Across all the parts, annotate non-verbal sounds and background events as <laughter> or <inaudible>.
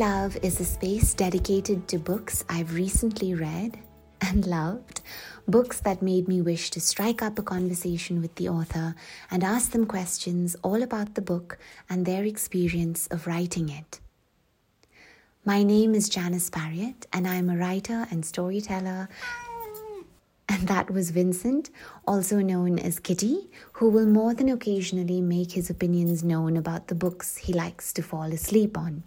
Love is a space dedicated to books I've recently read and loved, books that made me wish to strike up a conversation with the author and ask them questions all about the book and their experience of writing it. My name is Janice Pariat, and I'm a writer and storyteller. And that was Vincent, also known as Kitty, who will more than occasionally make his opinions known about the books he likes to fall asleep on.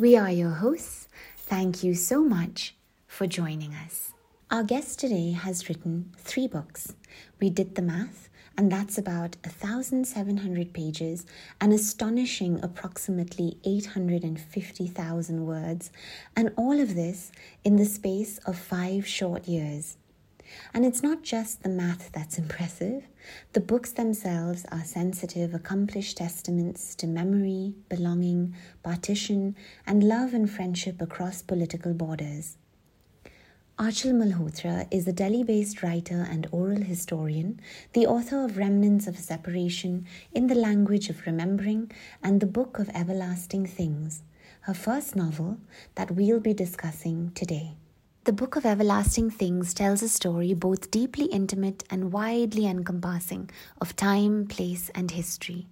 We are your hosts. Thank you so much for joining us. Our guest today has written three books. We did the math, and that's about 1,700 pages, an astonishing approximately 850,000 words, and all of this in the space of five short years. And it's not just the math that's <laughs> impressive. The books themselves are sensitive, accomplished testaments to memory, belonging, partition, and love and friendship across political borders. Aanchal Malhotra is a Delhi based writer and oral historian, the author of Remnants of Separation in the Language of Remembering and the Book of Everlasting Things, her first novel that we'll be discussing today. The Book of Everlasting Things tells a story both deeply intimate and widely encompassing of time, place, and history.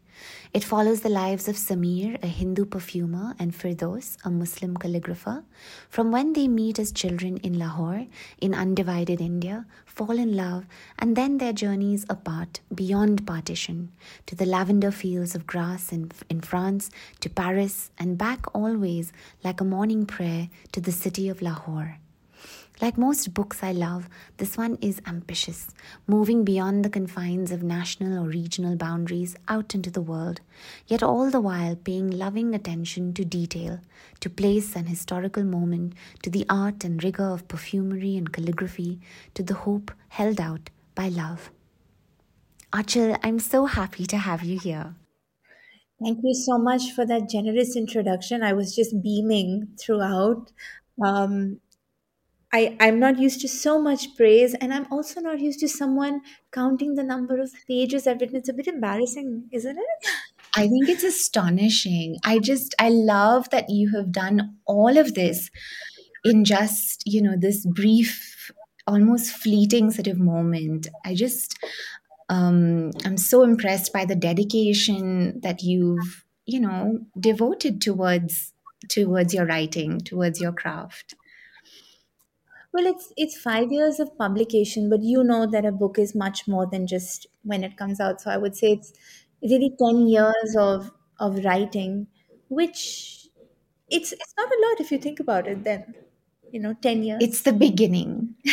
It follows the lives of Samir, a Hindu perfumer, and Firdaus, a Muslim calligrapher, from when they meet as children in Lahore, in undivided India, fall in love, and then their journeys apart beyond partition, to the lavender fields of Grasse in, in France, to Paris, and back always like a morning prayer to the city of Lahore. Like most books I love, this one is ambitious, moving beyond the confines of national or regional boundaries out into the world, yet all the while paying loving attention to detail, to place and historical moment, to the art and rigor of perfumery and calligraphy, to the hope held out by love. Aanchal, I'm so happy to have you here. Thank you so much for that generous introduction. I was just beaming throughout. Um, I, I'm not used to so much praise, and I'm also not used to someone counting the number of pages I've written. It's a bit embarrassing, isn't it? I think it's astonishing. I just, I love that you have done all of this in just, you know, this brief, almost fleeting sort of moment. I just, um, I'm so impressed by the dedication that you've, you know, devoted towards towards your writing, towards your craft. Well, it's it's five years of publication, but you know that a book is much more than just when it comes out. So I would say it's really ten years of of writing, which it's it's not a lot if you think about it. Then, you know, ten years. It's the beginning. <laughs>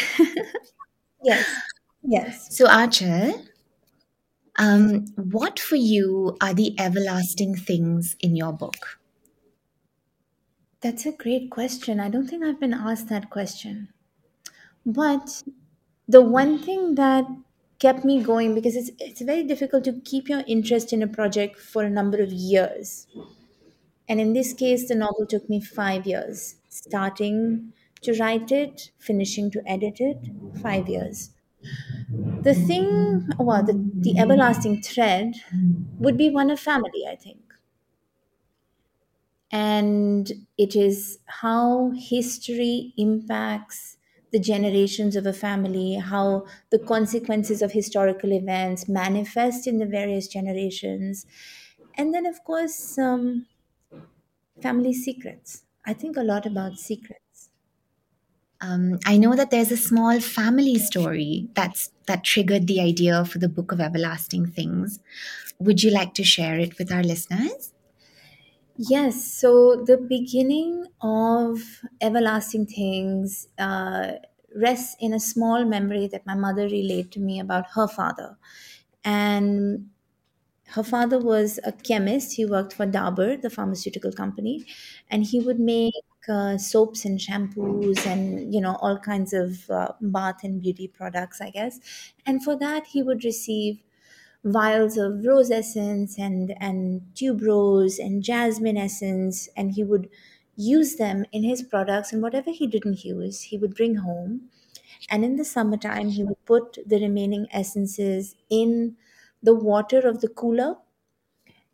yes, yes. So Aanchal, um, what for you are the everlasting things in your book? That's a great question. I don't think I've been asked that question. But the one thing that kept me going because it's it's very difficult to keep your interest in a project for a number of years. And in this case, the novel took me five years, starting to write it, finishing to edit it, five years. The thing, well, the, the everlasting thread would be one of family, I think. And it is how history impacts the generations of a family, how the consequences of historical events manifest in the various generations. And then, of course, um, family secrets. I think a lot about secrets. Um, I know that there's a small family story that's that triggered the idea for the Book of Everlasting Things. Would you like to share it with our listeners? Yes. So the beginning of Everlasting Things uh, rests in a small memory that my mother relayed to me about her father. And her father was a chemist. He worked for Dabur, the pharmaceutical company, and he would make uh, soaps and shampoos and you know all kinds of uh, bath and beauty products, I guess. And for that, he would receive vials of rose essence and and tuberose and jasmine essence and he would use them in his products and whatever he didn't use he would bring home and in the summertime he would put the remaining essences in the water of the cooler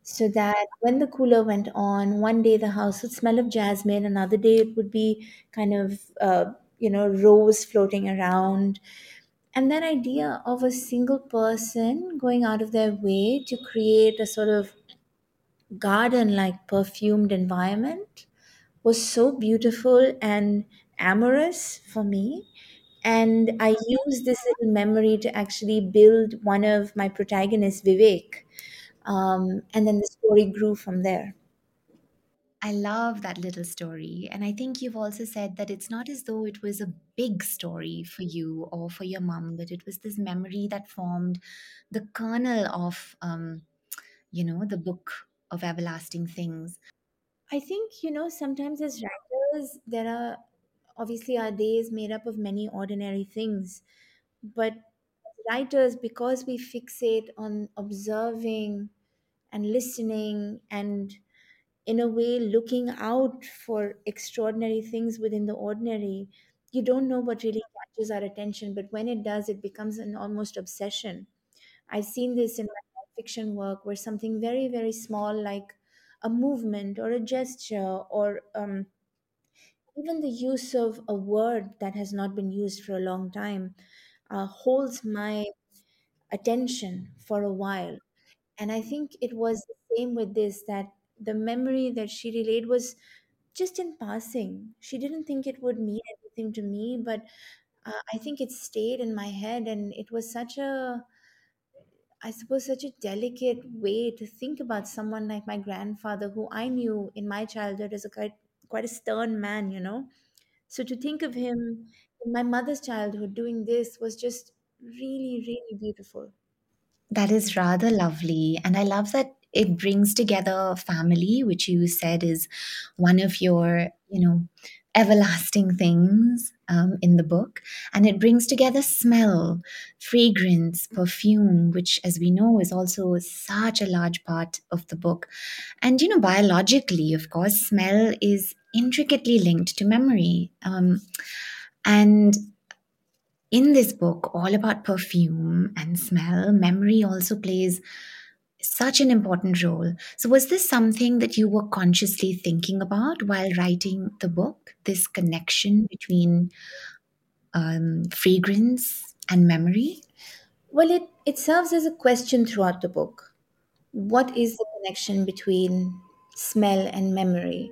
so that when the cooler went on, one day the house would smell of jasmine, another day it would be kind of, uh, you know, rose floating around. And that idea of a single person going out of their way to create a sort of garden like perfumed environment was so beautiful and amorous for me. And I used this little memory to actually build one of my protagonists, Vivek. Um, and then the story grew from there. I love that little story. And I think you've also said that it's not as though it was a big story for you or for your mom, but it was this memory that formed the kernel of, um, you know, the book of everlasting things. I think, you know, sometimes as writers, there are obviously our days made up of many ordinary things. But writers, because we fixate on observing and listening and in a way looking out for extraordinary things within the ordinary, you don't know what really catches our attention. But when it does, it becomes an almost obsession. I've seen this in my fiction work where something very, very small, like a movement or a gesture or um, even the use of a word that has not been used for a long time, uh, holds my attention for a while. And I think it was the same with this that the memory that she relayed was just in passing. She didn't think it would mean anything to me, but uh, I think it stayed in my head, and it was such a I suppose, such a delicate way to think about someone like my grandfather, who I knew in my childhood as a quite, quite a stern man, you know. So to think of him in my mother's childhood doing this was just really, really beautiful. That is rather lovely. And I love that it brings together family, which you said is one of your, you know, everlasting things um, in the book. And it brings together smell, fragrance, perfume, which, as we know, is also such a large part of the book. And, you know, biologically, of course, smell is intricately linked to memory. Um, and in this book, all about perfume and smell, memory also plays such an important role. So, was this something that you were consciously thinking about while writing the book? This connection between um, fragrance and memory? Well, it, it serves as a question throughout the book. What is the connection between smell and memory?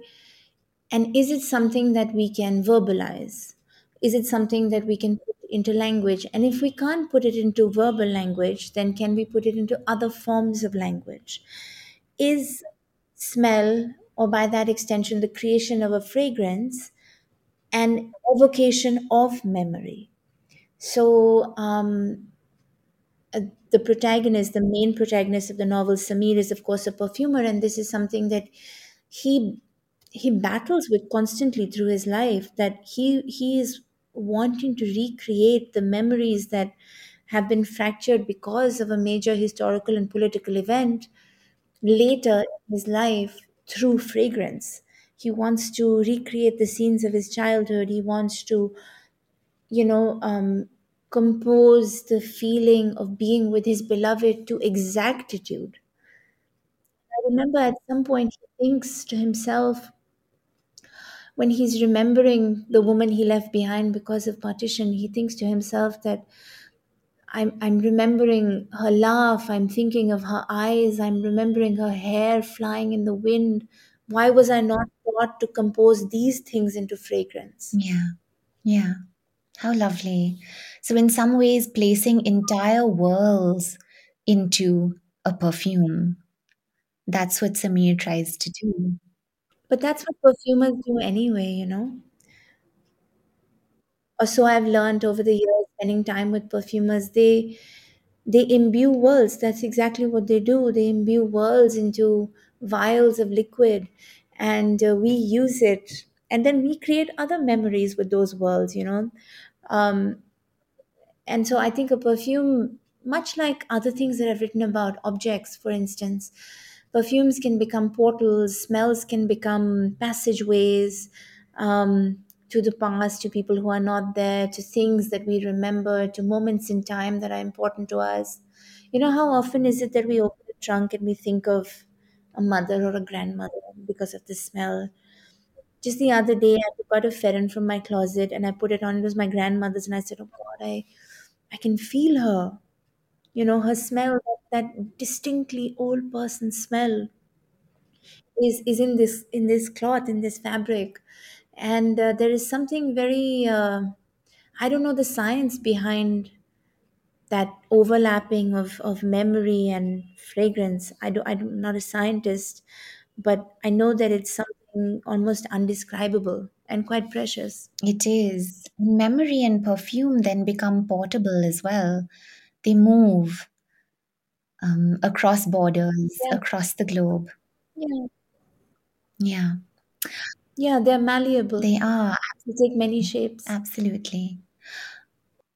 And is it something that we can verbalize? Is it something that we can put into language? And if we can't put it into verbal language, then can we put it into other forms of language? Is smell, or by that extension, the creation of a fragrance, an evocation of memory? So, um, uh, the protagonist, the main protagonist of the novel, Samir, is of course a perfumer, and this is something that he he battles with constantly through his life. That he he is wanting to recreate the memories that have been fractured because of a major historical and political event later in his life through fragrance. He wants to recreate the scenes of his childhood. He wants to you know, um, compose the feeling of being with his beloved to exactitude. I remember at some point he thinks to himself, when he's remembering the woman he left behind because of partition, he thinks to himself that I'm, I'm remembering her laugh, I'm thinking of her eyes, I'm remembering her hair flying in the wind. Why was I not taught to compose these things into fragrance? Yeah, yeah. How lovely. So, in some ways, placing entire worlds into a perfume. That's what Samir tries to do. But that's what perfumers do anyway, you know? or so I've learned over the years spending time with perfumers. They they imbue worlds. That's exactly what they do. They imbue worlds into vials of liquid, and uh, we use it, and then we create other memories with those worlds. You know, um, and so I think a perfume, much like other things that I've written about, objects, for instance, perfumes can become portals, smells can become passageways um, to the past, to people who are not there, to things that we remember, to moments in time that are important to us. You know, how often is it that we open the trunk and we think of a mother or a grandmother because of the smell. Just the other day, I took out a pheran from my closet and I put it on. It was my grandmother's, and I said, "Oh God, I I can feel her. You know, her smell, that, distinctly old person smell, is is in this in this cloth, in this fabric." And uh, there is something very uh, I don't know the science behind that overlapping of, of memory and fragrance. I do, I'm not a scientist, but I know that it's something almost undescribable and quite precious. It is. Memory and perfume then become portable as well. They move um, across borders, Yeah, across the globe. yeah, Yeah, yeah. They're malleable. they are. They take many shapes. Absolutely.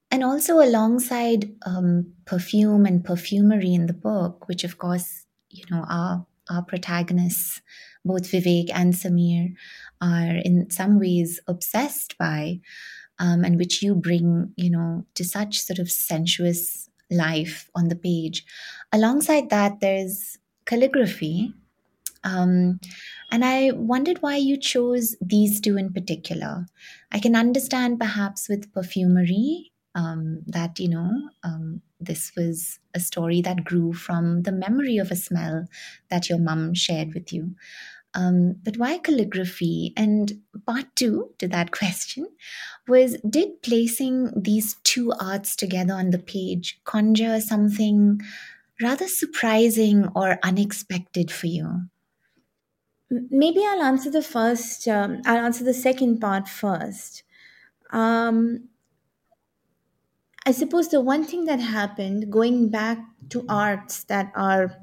And also alongside um, perfume and perfumery in the book, which of course, you know, our our protagonists, both Vivek and Samir, are in some ways obsessed by, um, and which you bring, you know, to such sort of sensuous life on the page. Alongside that, there's calligraphy, um, and I wondered why you chose these two in particular. I can understand perhaps with perfumery um, that, you know, um, this was a story that grew from the memory of a smell that your mum shared with you. Um, but why calligraphy? And part two to that <laughs> question was Did placing these two arts together on the page conjure something rather surprising or unexpected for you? Maybe I'll answer the first. Um, I'll answer the second part first. Um, I suppose the one thing that happened, going back to arts that are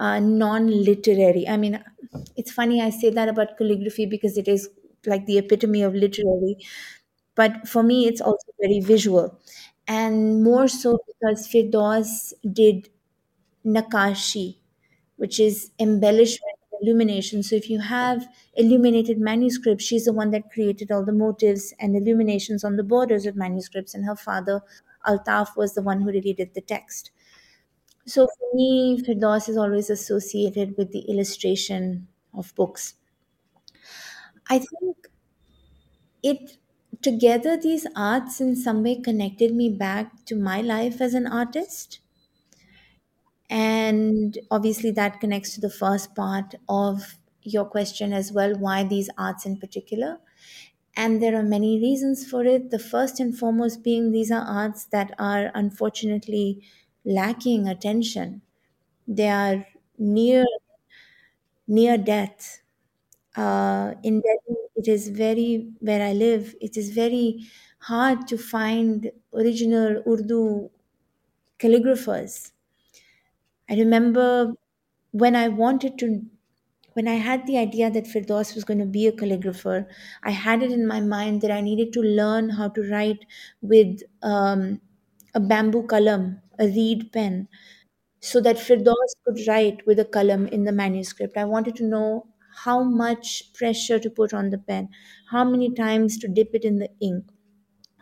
uh, non-literary. I mean, it's funny I say that about calligraphy because it is like the epitome of literary, but for me, it's also very visual, and more so because Firdaus did nakashi, which is embellishment, illumination. So if you have illuminated manuscripts, she's the one that created all the motifs and illuminations on the borders of manuscripts, and her father Altaf was the one who really did the text. So for me, Firdaus is always associated with the illustration of books. I think it together these arts in some way connected me back to my life as an artist. And obviously that connects to the first part of your question as well, why these arts in particular. And there are many reasons for it. The first and foremost being these are arts that are unfortunately lacking attention. They are near near death. Uh, in Delhi, it is very, where I live, it is very hard to find original Urdu calligraphers. I remember when I wanted to, when I had the idea that Firdaus was going to be a calligrapher, I had it in my mind that I needed to learn how to write with um, a bamboo kalam, a reed pen, so that Firdaus could write with a kalam in the manuscript. I wanted to know how much pressure to put on the pen, how many times to dip it in the ink,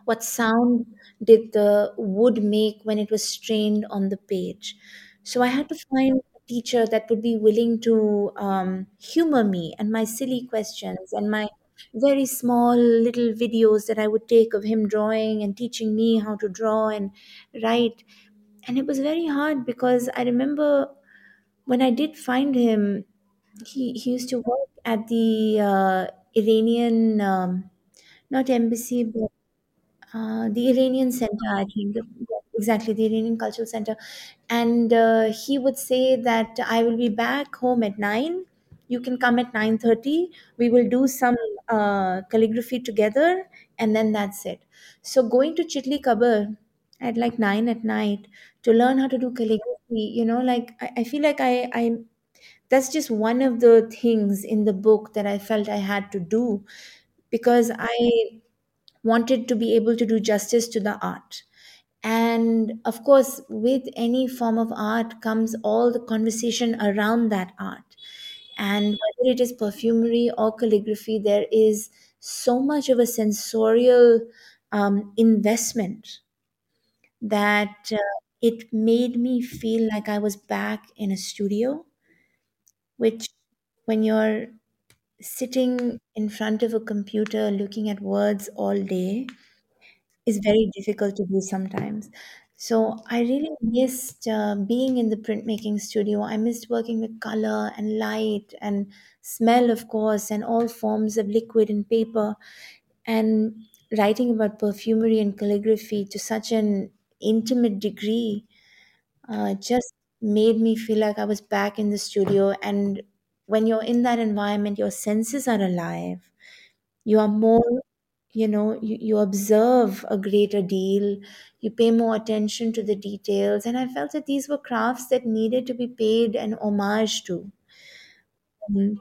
what sound did the wood make when it was strained on the page. So I had to find a teacher that would be willing to um, humor me and my silly questions and my very small little videos that I would take of him drawing and teaching me how to draw and write and it was very hard because I remember when I did find him, he, he used to work at the uh, Iranian, um, not embassy, but uh, the Iranian Center, I think. Exactly, the Iranian Cultural Center. And uh, he would say that I will be back home at 9. You can come at 9.30. We will do some uh, calligraphy together and then that's it. So going to Chitli Qabar at like 9 at night to learn how to do calligraphy, you know, like I, I feel like I, I that's just one of the things in the book that I felt I had to do because I wanted to be able to do justice to the art. And of course, with any form of art comes all the conversation around that art. And whether it is perfumery or calligraphy, there is so much of a sensorial um, investment that uh, it made me feel like I was back in a studio which when you're sitting in front of a computer looking at words all day is very difficult to do sometimes. So I really missed uh, being in the printmaking studio. I missed working with color and light and smell, of course, and all forms of liquid and paper, and writing about perfumery and calligraphy to such an intimate degree uh, just made me feel like I was back in the studio. And when you're in that environment, your senses are alive. You are more, you know, you, you observe a greater deal, you pay more attention to the details. And I felt that these were crafts that needed to be paid an homage to. Um,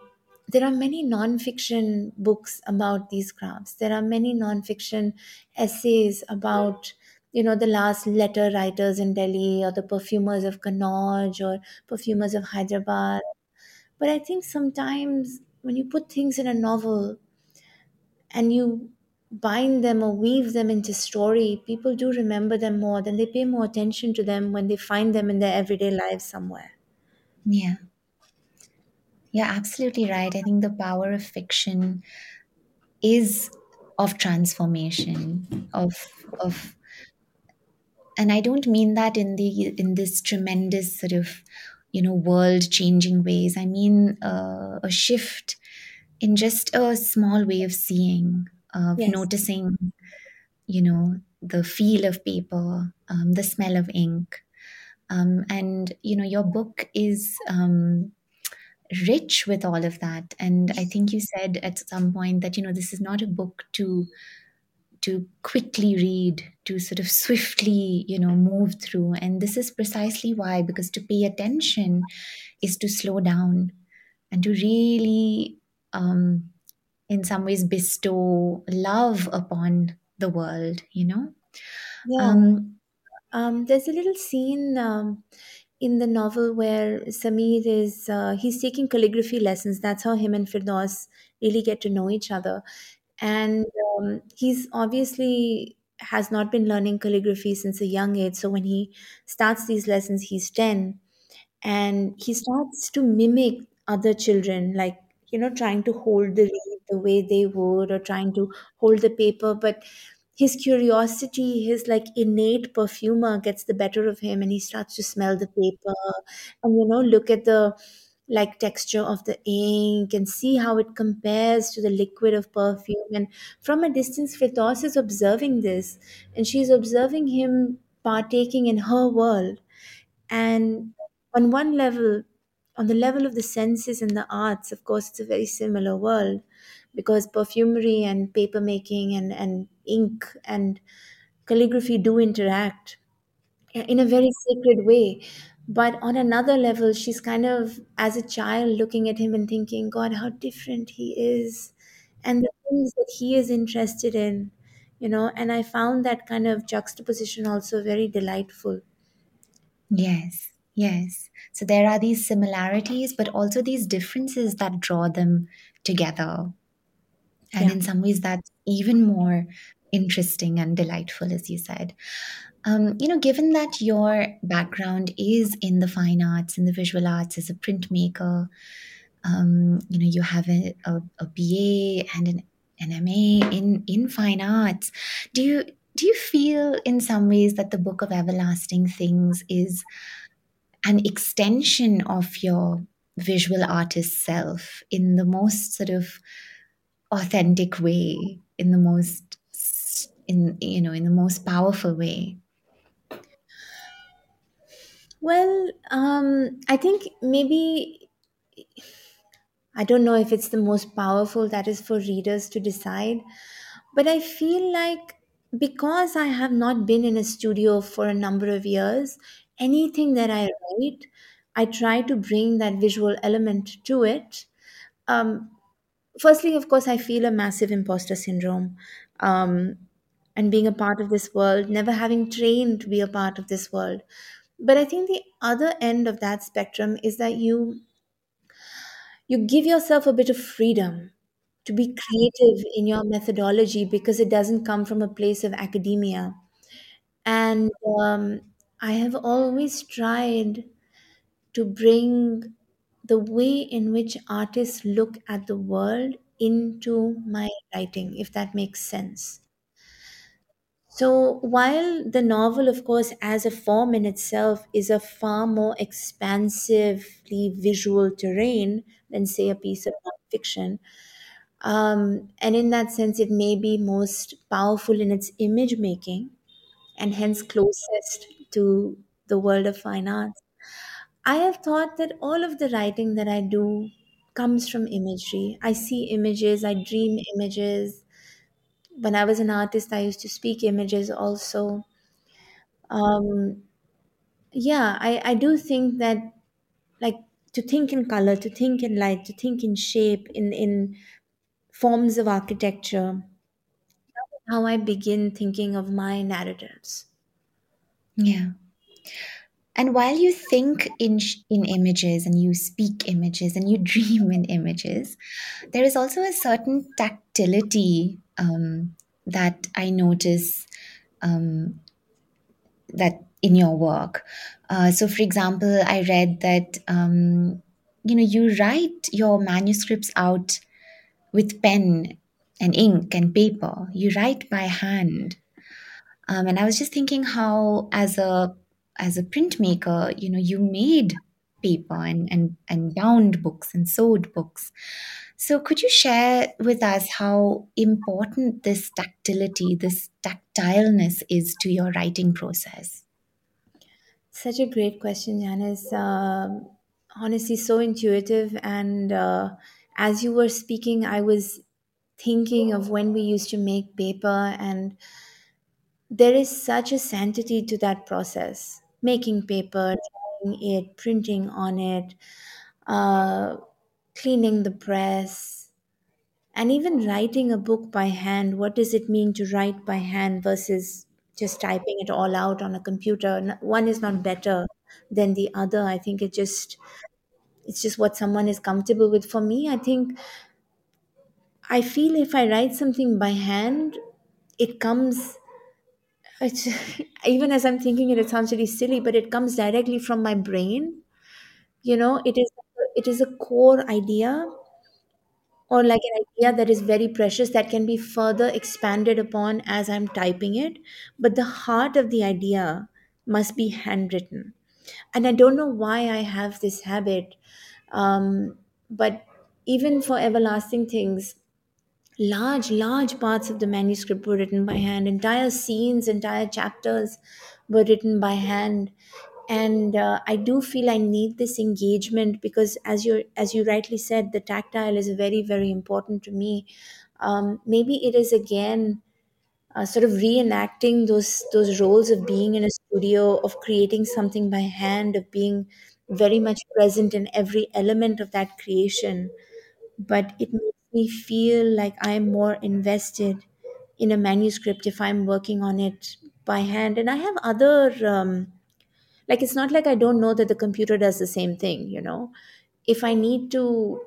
there are many non-fiction books about these crafts. There are many non-fiction essays about, you know, the last letter writers in Delhi or the perfumers of Kannauj or perfumers of Hyderabad. But I think sometimes when you put things in a novel and you bind them or weave them into story, people do remember them more, then they pay more attention to them when they find them in their everyday lives somewhere. Yeah. Yeah, absolutely right. I think the power of fiction is of transformation, of of and I don't mean that in the in this tremendous sort of you know world changing ways. I mean uh, a shift in just a small way of seeing, of Yes. noticing, you know, the feel of paper, um, the smell of ink, um, and you know, your book is. Um, rich with all of that and i think you said at some point that you know this is not a book to to quickly read to sort of swiftly you know move through and this is precisely why because to pay attention is to slow down and to really um in some ways bestow love upon the world you know Yeah. um Um, there's a little scene um, in the novel where Samir is uh, he's taking calligraphy lessons. That's how him and Firdaus really get to know each other. And um, he's obviously has not been learning calligraphy since a young age. So when he starts these lessons, he's 10 and he starts to mimic other children like you know trying to hold the reed the way they would or trying to hold the paper but his curiosity his like innate perfumer gets the better of him and he starts to smell the paper and you know look at the like texture of the ink and see how it compares to the liquid of perfume and from a distance Firdaus is observing this and she's observing him partaking in her world and on one level, on the level of the senses and the arts, of course, it's a very similar world because perfumery and paper making and, and ink and calligraphy do interact in a very sacred way. But on another level, she's kind of, as a child, looking at him and thinking, God, how different he is, and the things that he is interested in, you know. And I found that kind of juxtaposition also very delightful. yes yes so there are these similarities but also these differences that draw them together and Yeah. in some ways that's even more interesting and delightful as you said um, you know given that your background is in the fine arts in the visual arts as a printmaker um, you know you have a, a, ba and an, an ma in in fine arts do you do you feel in some ways that the book of everlasting things is an extension of your visual artist self in the most sort of authentic way in the most in you know in the most powerful way Well, um, I think maybe I don't know if it's the most powerful, that is for readers to decide. But I feel like because I have not been in a studio for a number of years, anything that I write, I try to bring that visual element to it. Um, firstly, of course, I feel a massive imposter syndrome. Um, and being a part of this world, never having trained to be a part of this world. But I think the other end of that spectrum is that you you give yourself a bit of freedom to be creative in your methodology because it doesn't come from a place of academia. And um, I have always tried to bring the way in which artists look at the world into my writing, if that makes sense. So, while the novel, of course, as a form in itself is a far more expansively visual terrain than, say, a piece of nonfiction, um, and in that sense, it may be most powerful in its image making and hence closest to the world of fine arts. I have thought that all of the writing that I do comes from imagery. I see images, I dream images. When I was an artist, I used to speak images also. Um, yeah, I, I do think that like to think in color, to think in light, to think in shape, in in forms of architecture, how I begin thinking of my narratives. Yeah. And while you think in in images and you speak images and you <laughs> dream in images, there is also a certain tactility um, that I notice um, that in your work. Uh, so, for example, I read that um, you know you write your manuscripts out with pen and ink and paper. You write by hand, um, and I was just thinking how, as a as a printmaker, you know, you made paper and and and bound books and sewed books. So, could you share with us how important this tactility, this tactileness, is to your writing process? Such a great question, Janice. Um honestly, so intuitive. And uh, as you were speaking, I was thinking of when we used to make paper, and there is such a sanctity to that process making paper, drying it, printing on it, uh, cleaning the press, and even writing a book by hand. What does it mean to write by hand versus just typing it all out on a computer? One is not better than the other. I think it just it's just what someone is comfortable with. For me, I think I feel if I write something by hand, it comes it's, <laughs> even as I'm thinking it, it sounds really silly, but it comes directly from my brain. You know, it is it is a core idea or like an idea that is very precious that can be further expanded upon as I'm typing it. But the heart of the idea must be handwritten. And I don't know why I have this habit. Um, but even for everlasting things, large large parts of the manuscript were written by hand. Entire scenes entire chapters were written by hand. And uh, i do feel i need this engagement because as you as you rightly said the tactile is very very important to me. Um, maybe it is again uh, sort of reenacting those those roles of being in a studio of creating something by hand of being very much present in every element of that creation. But it makes me feel like I'm more invested in a manuscript if I'm working on it by hand. And I have other, um, like, it's not like I don't know that the computer does the same thing, you know. If I need to,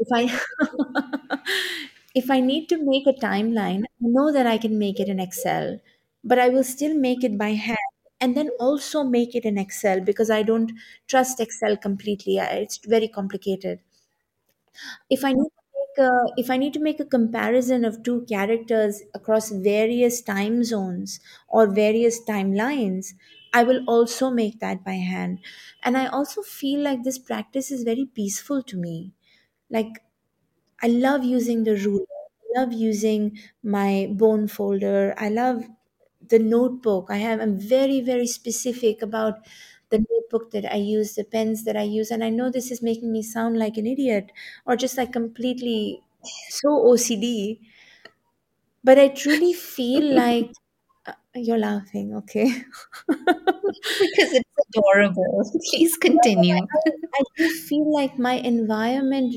if I, <laughs> if I need to make a timeline, I know that I can make it in Excel, but I will still make it by hand. And then also make it in Excel because I don't trust Excel completely. It's very complicated if i need if i need to make a comparison of two characters across various time zones or various timelines i will also make that by hand and i also feel like this practice is very peaceful to me like I love using the ruler. I love using my bone folder. I love the notebook. I have I'm very, very specific about the notebook that I use, the pens that I use. And I know this is making me sound like an idiot or just like completely so OCD. But I truly feel <laughs> like uh, you're laughing, okay? <laughs> because it's adorable. Please <laughs> continue. I do feel like my environment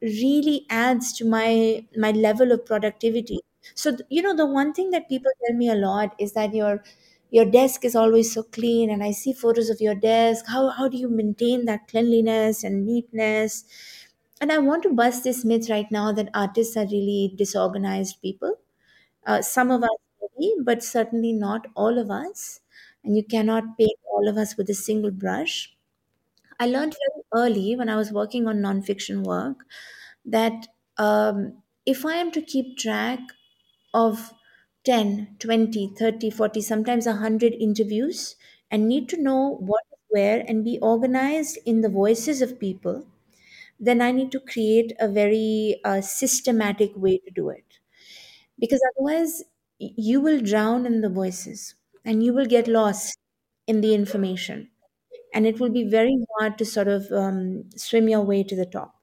really adds to my my level of productivity. So th- you know the one thing that people tell me a lot is that your your desk is always so clean and I see photos of your desk. How how do you maintain that cleanliness and neatness? And I want to bust this myth right now that artists are really disorganized people. Uh, some of us maybe, but certainly not all of us. And you cannot paint all of us with a single brush I learned very early when I was working on nonfiction work that um, if I am to keep track of 10, 20, 30, 40, sometimes 100 interviews and need to know what where and be organized in the voices of people, then I need to create a very uh, systematic way to do it. Because otherwise, you will drown in the voices and you will get lost in the information. And it will be very hard to sort of um, swim your way to the top.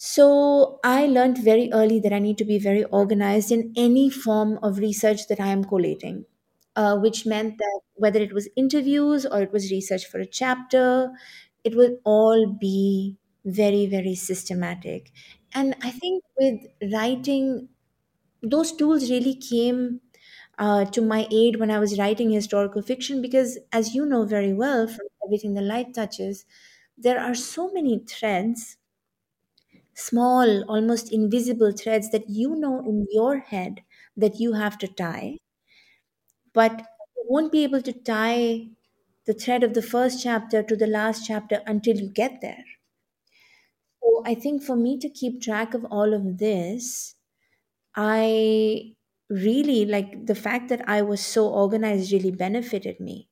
So I learned very early that I need to be very organized in any form of research that I am collating, uh, which meant that whether it was interviews or it was research for a chapter, it would all be very, very systematic. And I think with writing, those tools really came uh, to my aid when I was writing historical fiction because, as you know very well from everything the light touches, there are so many threads small, almost invisible threads that you know in your head that you have to tie, but won't be able to tie the thread of the first chapter to the last chapter until you get there. So I think for me to keep track of all of this, I really like the fact that I was so organized really benefited me.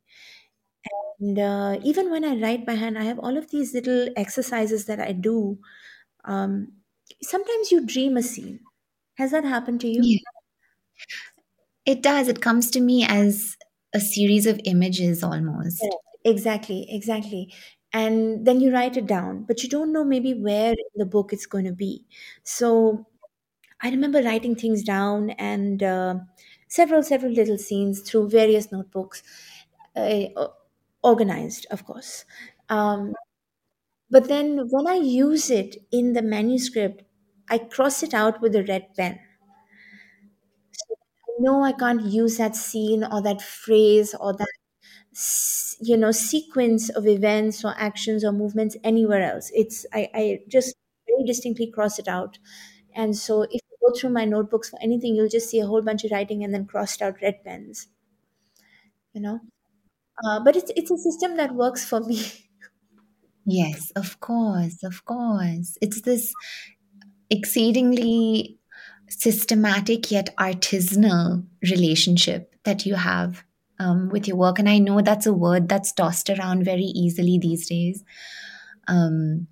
And uh, even when I write by hand, I have all of these little exercises that I do. Um, sometimes you dream a scene. Has that happened to you? Yeah, it does. It comes to me as a series of images almost. Correct. Exactly, exactly. And then you write it down, but you don't know maybe where in the book it's going to be. So I remember writing things down and uh, several, several little scenes through various notebooks, uh, organized, of course. Um, but then when I use it in the manuscript, I cross it out with a red pen. So I know I can't use that scene or that phrase or that you know sequence of events or actions or movements anywhere else. It's i, I just very distinctly cross it out. And so if you go through my notebooks for anything you'll just see a whole bunch of writing and then crossed out red pens you know? Uh, but it's it's a system that works for me <laughs> Yes, of course, of course. It's this exceedingly systematic yet artisanal relationship that you have um, with your work. And I know that's a word that's tossed around very easily these days. Um,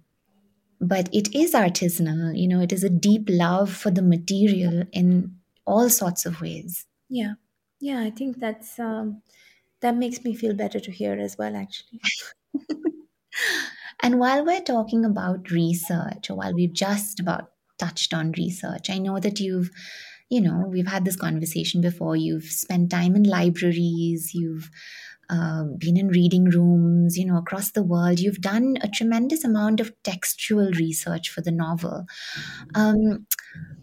but it is artisanal, you know, it is a deep love for the material in all sorts of ways. yeah yeah i think that's um, that makes me feel better to hear as well actually <laughs> And while we're talking about research, or while we've just about touched on research, I know that you've, you know, we've had this conversation before. You've spent time in libraries, you've uh, been in reading rooms, you know, across the world. You've done a tremendous amount of textual research for the novel. Um,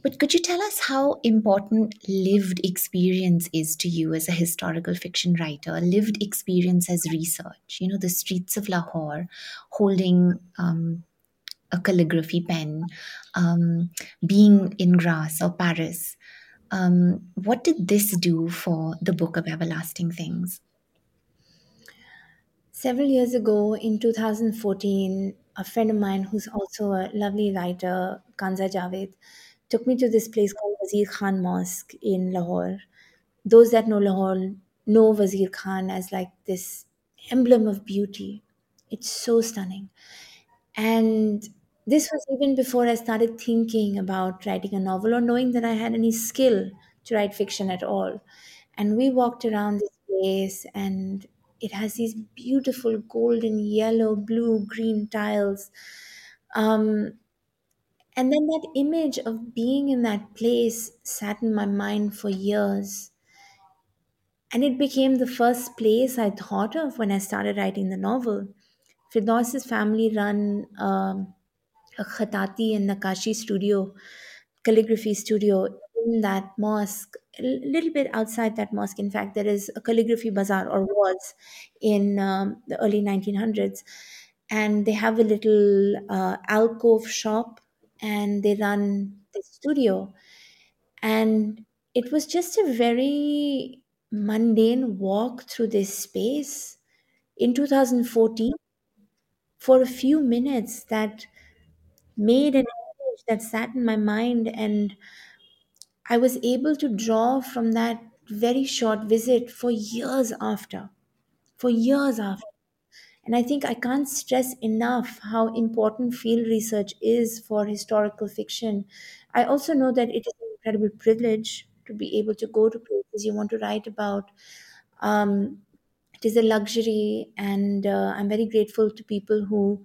but could you tell us how important lived experience is to you as a historical fiction writer? Lived experience as research, you know, the streets of Lahore, holding um, a calligraphy pen, um, being in Grasse or Paris. Um, what did this do for the Book of Everlasting Things? Several years ago, in 2014, a friend of mine who's also a lovely writer, Kanza Javed, took me to this place called Wazir Khan Mosque in Lahore. Those that know Lahore know Wazir Khan as like this emblem of beauty. It's so stunning. And this was even before I started thinking about writing a novel or knowing that I had any skill to write fiction at all. And we walked around this place, and it has these beautiful golden, yellow, blue, green tiles. Um, and then that image of being in that place sat in my mind for years. And it became the first place I thought of when I started writing the novel. Firdaus's family run um, a Khatati and Nakashi studio, calligraphy studio in that mosque, a little bit outside that mosque. In fact, there is a calligraphy bazaar or was in um, the early 1900s. And they have a little uh, alcove shop and they run the studio. And it was just a very mundane walk through this space in 2014 for a few minutes that made an image that sat in my mind and I was able to draw from that very short visit for years after, for years after. And I think I can't stress enough how important field research is for historical fiction. I also know that it is an incredible privilege to be able to go to places you want to write about. Um, it is a luxury, and uh, I'm very grateful to people who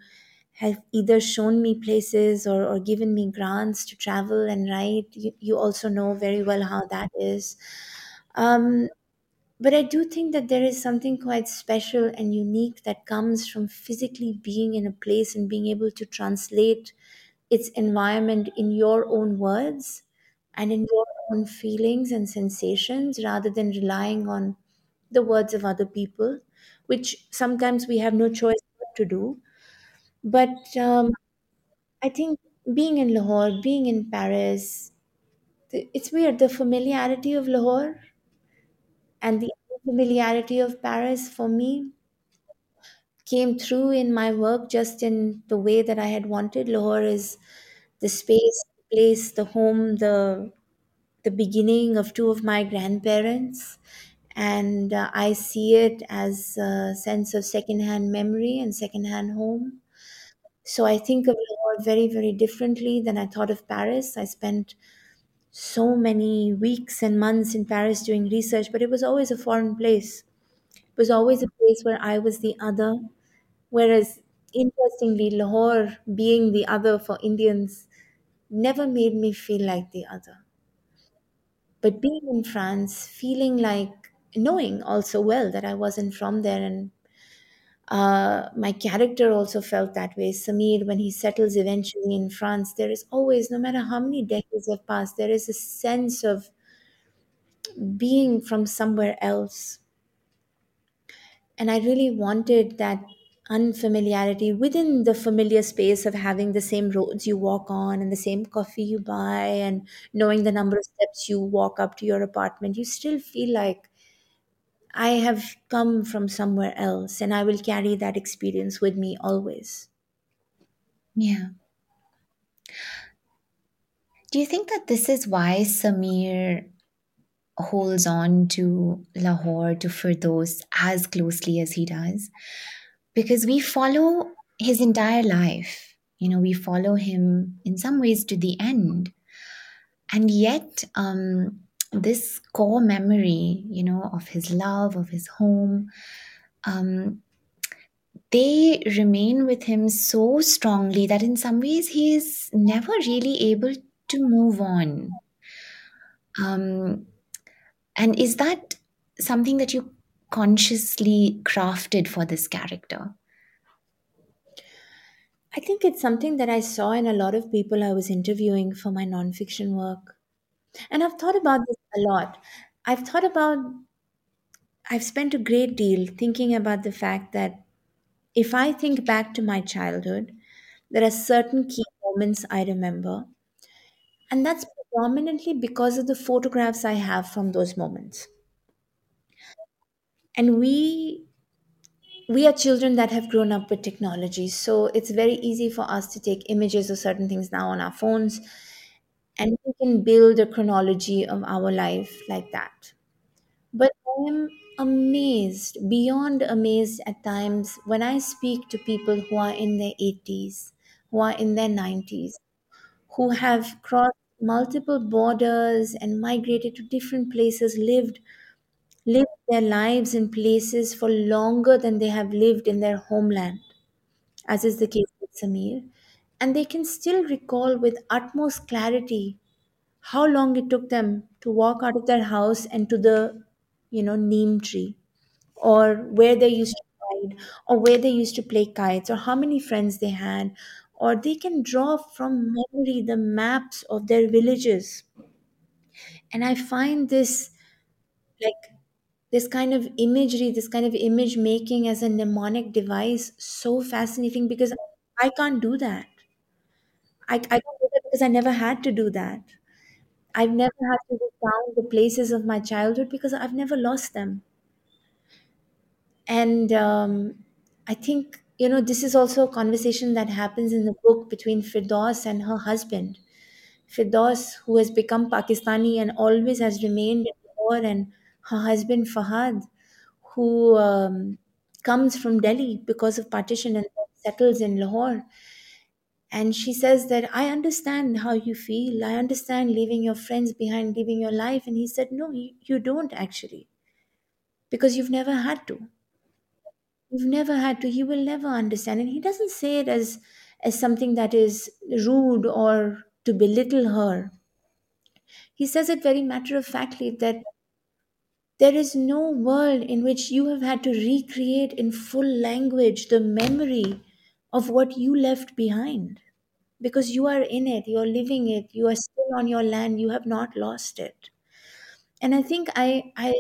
have either shown me places or, or given me grants to travel and write. You, you also know very well how that is. Um, but I do think that there is something quite special and unique that comes from physically being in a place and being able to translate its environment in your own words and in your own feelings and sensations rather than relying on the words of other people, which sometimes we have no choice but to do. But um, I think being in Lahore, being in Paris, it's weird. The familiarity of Lahore and the familiarity of Paris for me came through in my work just in the way that I had wanted. Lahore is the space, the place, the home, the the beginning of two of my grandparents, and uh, I see it as a sense of secondhand memory and secondhand home. So I think of Lahore very, very differently than I thought of Paris. I spent so many weeks and months in Paris doing research, but it was always a foreign place. It was always a place where I was the other. Whereas, interestingly, Lahore, being the other for Indians, never made me feel like the other. But being in France, feeling like knowing also well that I wasn't from there and uh, my character also felt that way. Samir, when he settles eventually in France, there is always, no matter how many decades have passed, there is a sense of being from somewhere else. And I really wanted that unfamiliarity within the familiar space of having the same roads you walk on and the same coffee you buy and knowing the number of steps you walk up to your apartment. You still feel like I have come from somewhere else and I will carry that experience with me always. Yeah. Do you think that this is why Samir holds on to Lahore, to Firdaus as closely as he does? Because we follow his entire life. You know, we follow him in some ways to the end. And yet, um, this core memory, you know, of his love, of his home, um, they remain with him so strongly that in some ways he is never really able to move on. Um, and is that something that you consciously crafted for this character? I think it's something that I saw in a lot of people I was interviewing for my nonfiction work. And I've thought about this a lot. I've thought about, I've spent a great deal thinking about the fact that if I think back to my childhood, there are certain key moments I remember. And that's predominantly because of the photographs I have from those moments. And we we are children that have grown up with technology so it's very easy for us to take images of certain things now on our phones and we can build a chronology of our life like that but i am amazed beyond amazed at times when i speak to people who are in their 80s who are in their 90s who have crossed multiple borders and migrated to different places lived lived their lives in places for longer than they have lived in their homeland, as is the case with Samir. And they can still recall with utmost clarity how long it took them to walk out of their house and to the, you know, neem tree, or where they used to ride, or where they used to play kites, or how many friends they had, or they can draw from memory the maps of their villages. And I find this like this kind of imagery, this kind of image making as a mnemonic device so fascinating because I can't do that. I, I can't do that because I never had to do that. I've never had to recount the places of my childhood because I've never lost them. And um, I think you know, this is also a conversation that happens in the book between Firdaus and her husband. Firdaus, who has become Pakistani and always has remained in Lahore, and her husband Fahad, who um, comes from Delhi because of partition and settles in Lahore. And she says that I understand how you feel. I understand leaving your friends behind, leaving your life. And he said, No, you, you don't actually, because you've never had to. You've never had to. You will never understand. And he doesn't say it as as something that is rude or to belittle her. He says it very matter of factly that there is no world in which you have had to recreate in full language the memory of what you left behind because you are in it, you're living it, you are still on your land, you have not lost it. And I think I I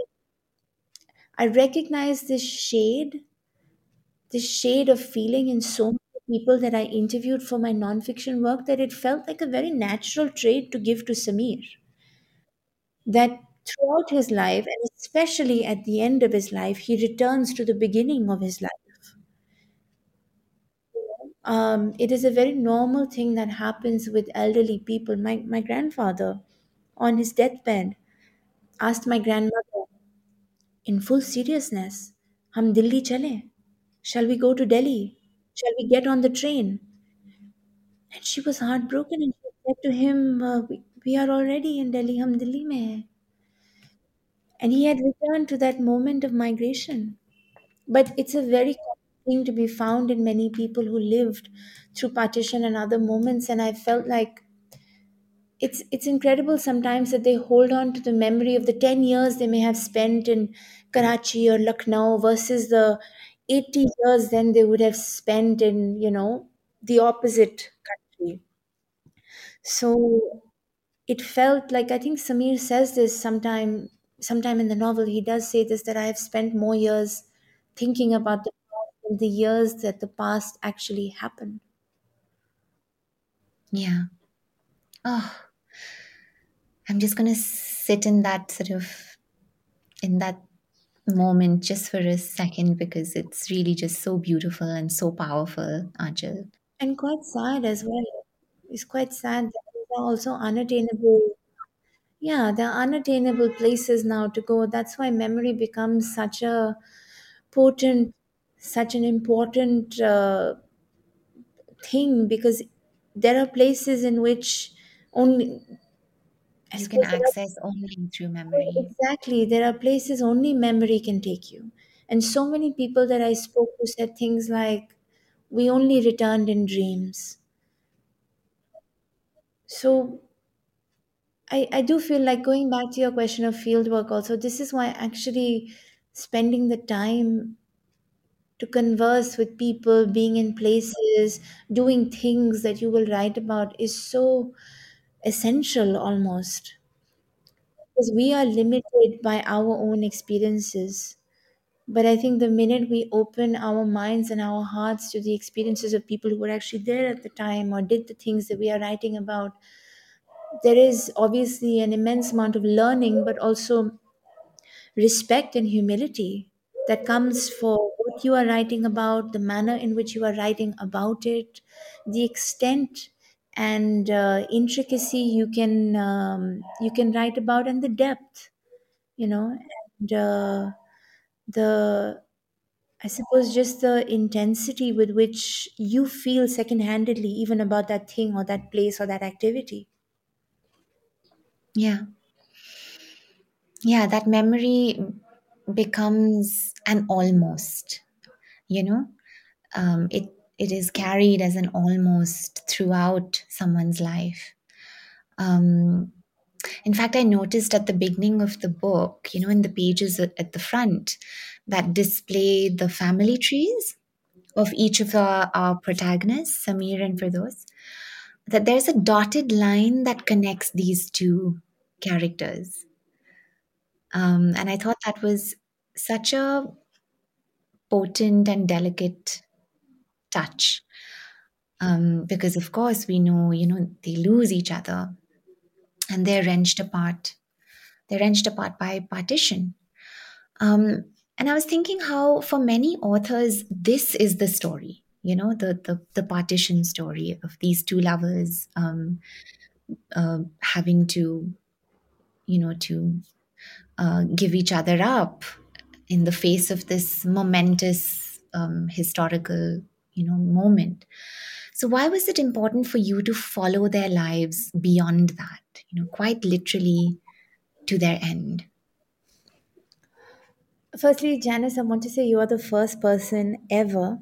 I recognize this shade, this shade of feeling in so many people that I interviewed for my nonfiction work that it felt like a very natural trait to give to Samir. That throughout his life, and especially at the end of his life, he returns to the beginning of his life. Um, it is a very normal thing that happens with elderly people. My, my grandfather, on his deathbed, asked my grandmother in full seriousness, Hum Delhi chale? Shall we go to Delhi? Shall we get on the train? And she was heartbroken and she said to him, uh, we, we are already in Delhi, hum Delhi mein hai. And he had returned to that moment of migration. But it's a very thing to be found in many people who lived through partition and other moments. And I felt like it's it's incredible sometimes that they hold on to the memory of the 10 years they may have spent in Karachi or Lucknow versus the 80 years then they would have spent in, you know, the opposite country. So it felt like I think Samir says this sometime sometime in the novel. He does say this that I have spent more years thinking about the the years that the past actually happened. Yeah. Oh, I'm just going to sit in that sort of, in that moment just for a second because it's really just so beautiful and so powerful, Aanchal. And quite sad as well. It's quite sad that there are also unattainable yeah, there are unattainable places now to go. That's why memory becomes such a potent, such an important uh, thing because there are places in which only You can there are access only through memory. Exactly. There are places only memory can take you. And so many people that I spoke to said things like, we only returned in dreams. So I, I do feel like going back to your question of field work also, this is why actually spending the time to converse with people, being in places, doing things that you will write about is so essential almost. Because we are limited by our own experiences. But I think the minute we open our minds and our hearts to the experiences of people who were actually there at the time or did the things that we are writing about, there is obviously an immense amount of learning, but also respect and humility that comes for you are writing about, the manner in which you are writing about it, the extent and uh, intricacy you can um, you can write about, and the depth, you know, and uh, the I suppose just the intensity with which you feel second-handedly even about that thing or that place or that activity. Yeah. Yeah, that memory becomes an almost, you know? Um, it it is carried as an almost throughout someone's life. Um, in fact, I noticed at the beginning of the book, you know, in the pages at, the front that display the family trees of each of our, our protagonists, Samir and Firdaus, that there's a dotted line that connects these two characters. Um, and I thought that was such a potent and delicate touch. Um, because, of course, we know, you know, they lose each other and they're wrenched apart. They're wrenched apart by partition. Um, and I was thinking how, for many authors, this is the story. you know the the, the partition story of these two lovers um, uh, having to you know to uh, give each other up in the face of this momentous um, historical you know moment so why was it important for you to follow their lives beyond that you know quite literally to their end Firstly, Janice, I want to say you are the first person ever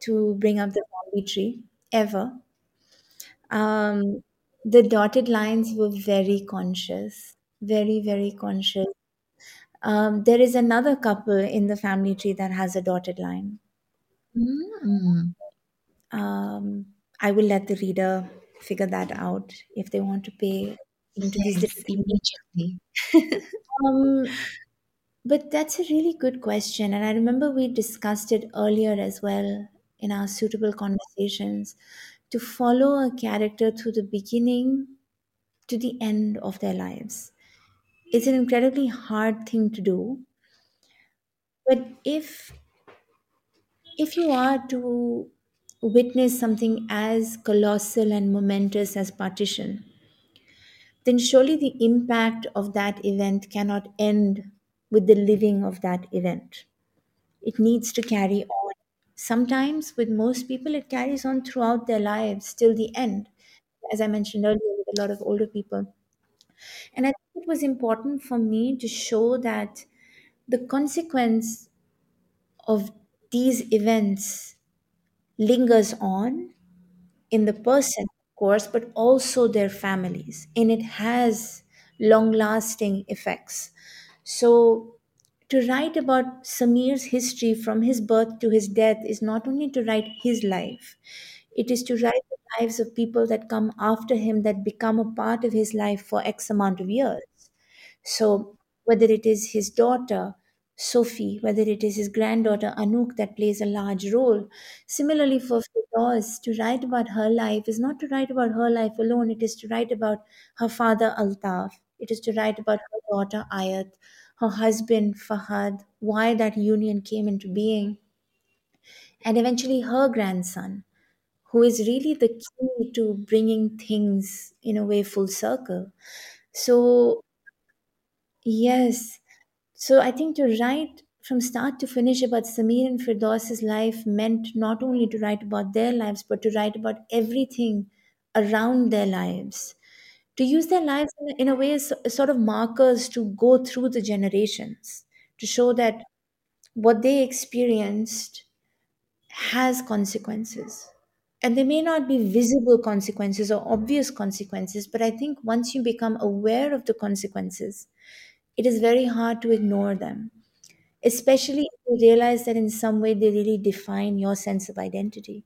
to bring up the family tree, ever. Um, the dotted lines were very conscious, very, very conscious. Um, there is another couple in the family tree that has a dotted line. Mm. Um, I will let the reader figure that out if they want to pay into yes immediately <laughs> Um, but that's a really good question. And I remember we discussed it earlier as well in our suitable conversations to follow a character through the beginning to the end of their lives. It's an incredibly hard thing to do. But if if you are to witness something as colossal and momentous as partition, then surely the impact of that event cannot end with the living of that event. It needs to carry on. Sometimes, with most people, it carries on throughout their lives till the end, as I mentioned earlier, with a lot of older people. And I it was important for me to show that the consequence of these events lingers on in the person, of course, but also their families. And it has long lasting effects. So, to write about Samir's history from his birth to his death is not only to write his life, it is to write lives of people that come after him that become a part of his life for X amount of years. So, whether it is his daughter, Sophie, whether it is his granddaughter, Anouk, that plays a large role. Similarly, for Firdausi, to write about her life is not to write about her life alone, it is to write about her father, Altaf. It is to write about her daughter, Ayat, her husband, Fahad, why that union came into being, and eventually her grandson, who is really the key to bringing things in a way full circle. So, yes, So I think to write from start to finish about Samir and Firdausi's life meant not only to write about their lives, but to write about everything around their lives. To use their lives in a, in a way as as sort of markers to go through the generations, to show that what they experienced has consequences. And they may not be visible consequences or obvious consequences, but I think once you become aware of the consequences, it is very hard to ignore them especially if you realize that in some way they really define your sense of identity.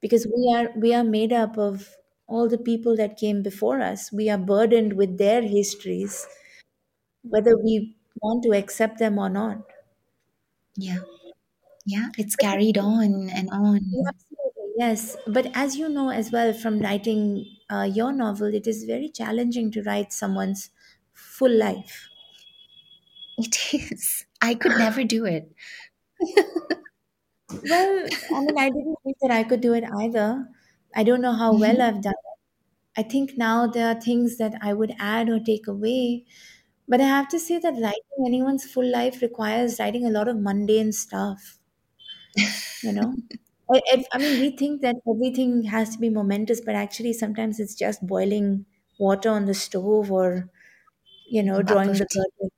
Because we are we are made up of all the people that came before us. We are burdened with their histories whether we want to accept them or not. Yeah. Yeah it's carried on and on. absolutely yes but as you know as well from writing uh, your novel it is very challenging to write someone's full life. It is. I could never do it. <laughs> Well i mean i didn't think that i could do it either. I don't know how well i've done I think now there are things that I would add or take away. But I have to say that writing anyone's full life requires writing a lot of mundane stuff, you know? <laughs> I, I I mean, we think that everything has to be momentous, but actually, sometimes it's just boiling water on the stove or, you know, drawing the tea curtain.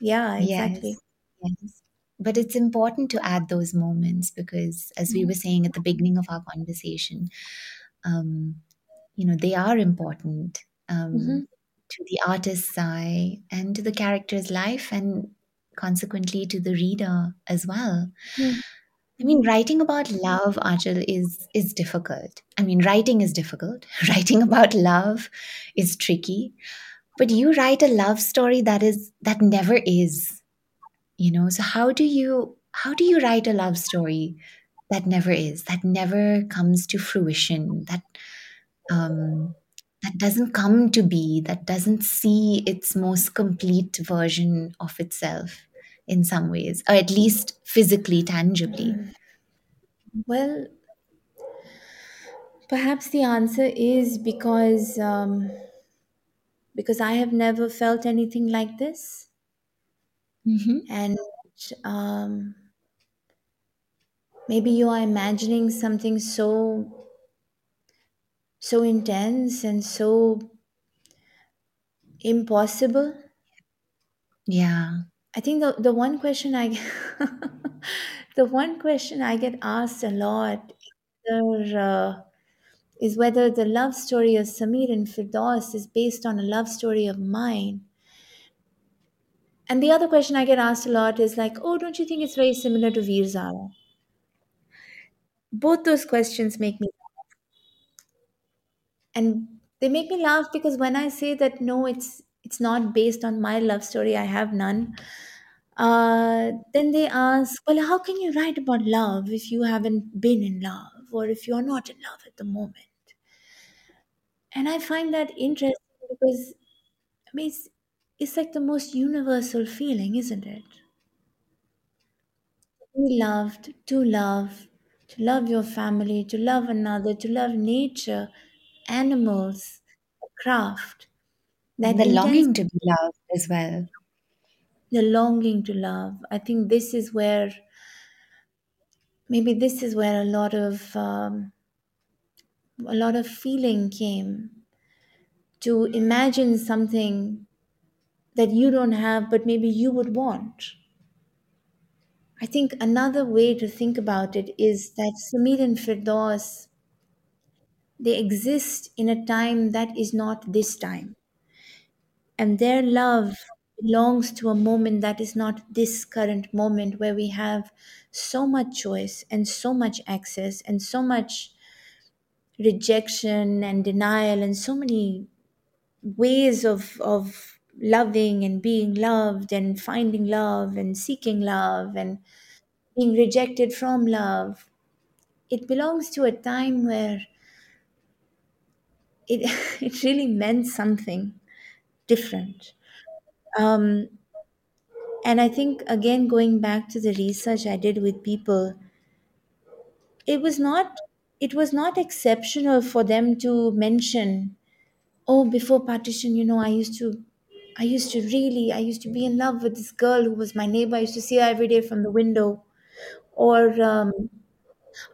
Yeah, exactly. Yes, yes. But it's important to add those moments because, as we were saying at the beginning of our conversation, um, you know, they are important Mm-hmm. um, to the artist's eye and to the character's life, and consequently to the reader as well. I mean, writing about love, Aanchal, is is difficult. I mean, writing is difficult. <laughs> Writing about love is tricky. But you write a love story that is that never is you know so how do you how do you write a love story that never is that never comes to fruition that um that doesn't come to be that doesn't see its most complete version of itself in some ways or at least physically tangibly Well, perhaps the answer is because um, because I have never felt anything like this, hmm and um, maybe you are imagining something so so intense and so impossible. Yeah. I think the the one question I <laughs> the one question I get asked a lot is, uh, is whether the love story of Samir and Firdaus is based on a love story of mine. And the other question I get asked a lot is like, oh, don't you think it's very similar to Veer-Zaara? Both those questions make me and they make me laugh because when I say that no, it's it's not based on my love story, I have none. Uh, then they ask, well, how can you write about love if you haven't been in love or if you're not in love at the moment? And I find that interesting because I mean, it's, it's like the most universal feeling, isn't it? To be loved, to love, to love your family, to love another, to love nature, animals, craft, The longing to be loved as well. the longing to love. I think this is where, maybe this is where a lot of, um, a lot of feeling came to imagine something that you don't have, but maybe you would want. I think another way to think about it is that Samir and Firdaus, they exist in a time that is not this time. And their love belongs to a moment that is not this current moment where we have so much choice and so much access and so much rejection and denial and so many ways of, of loving and being loved and finding love and seeking love and being rejected from love. It belongs to a time where it <laughs> it really meant something different. Um, and I think again going back to the research I did with people, it was not it was not exceptional for them to mention, oh, before partition, you know, I used to I used to really I used to be in love with this girl who was my neighbor. I used to see her every day from the window. Or um,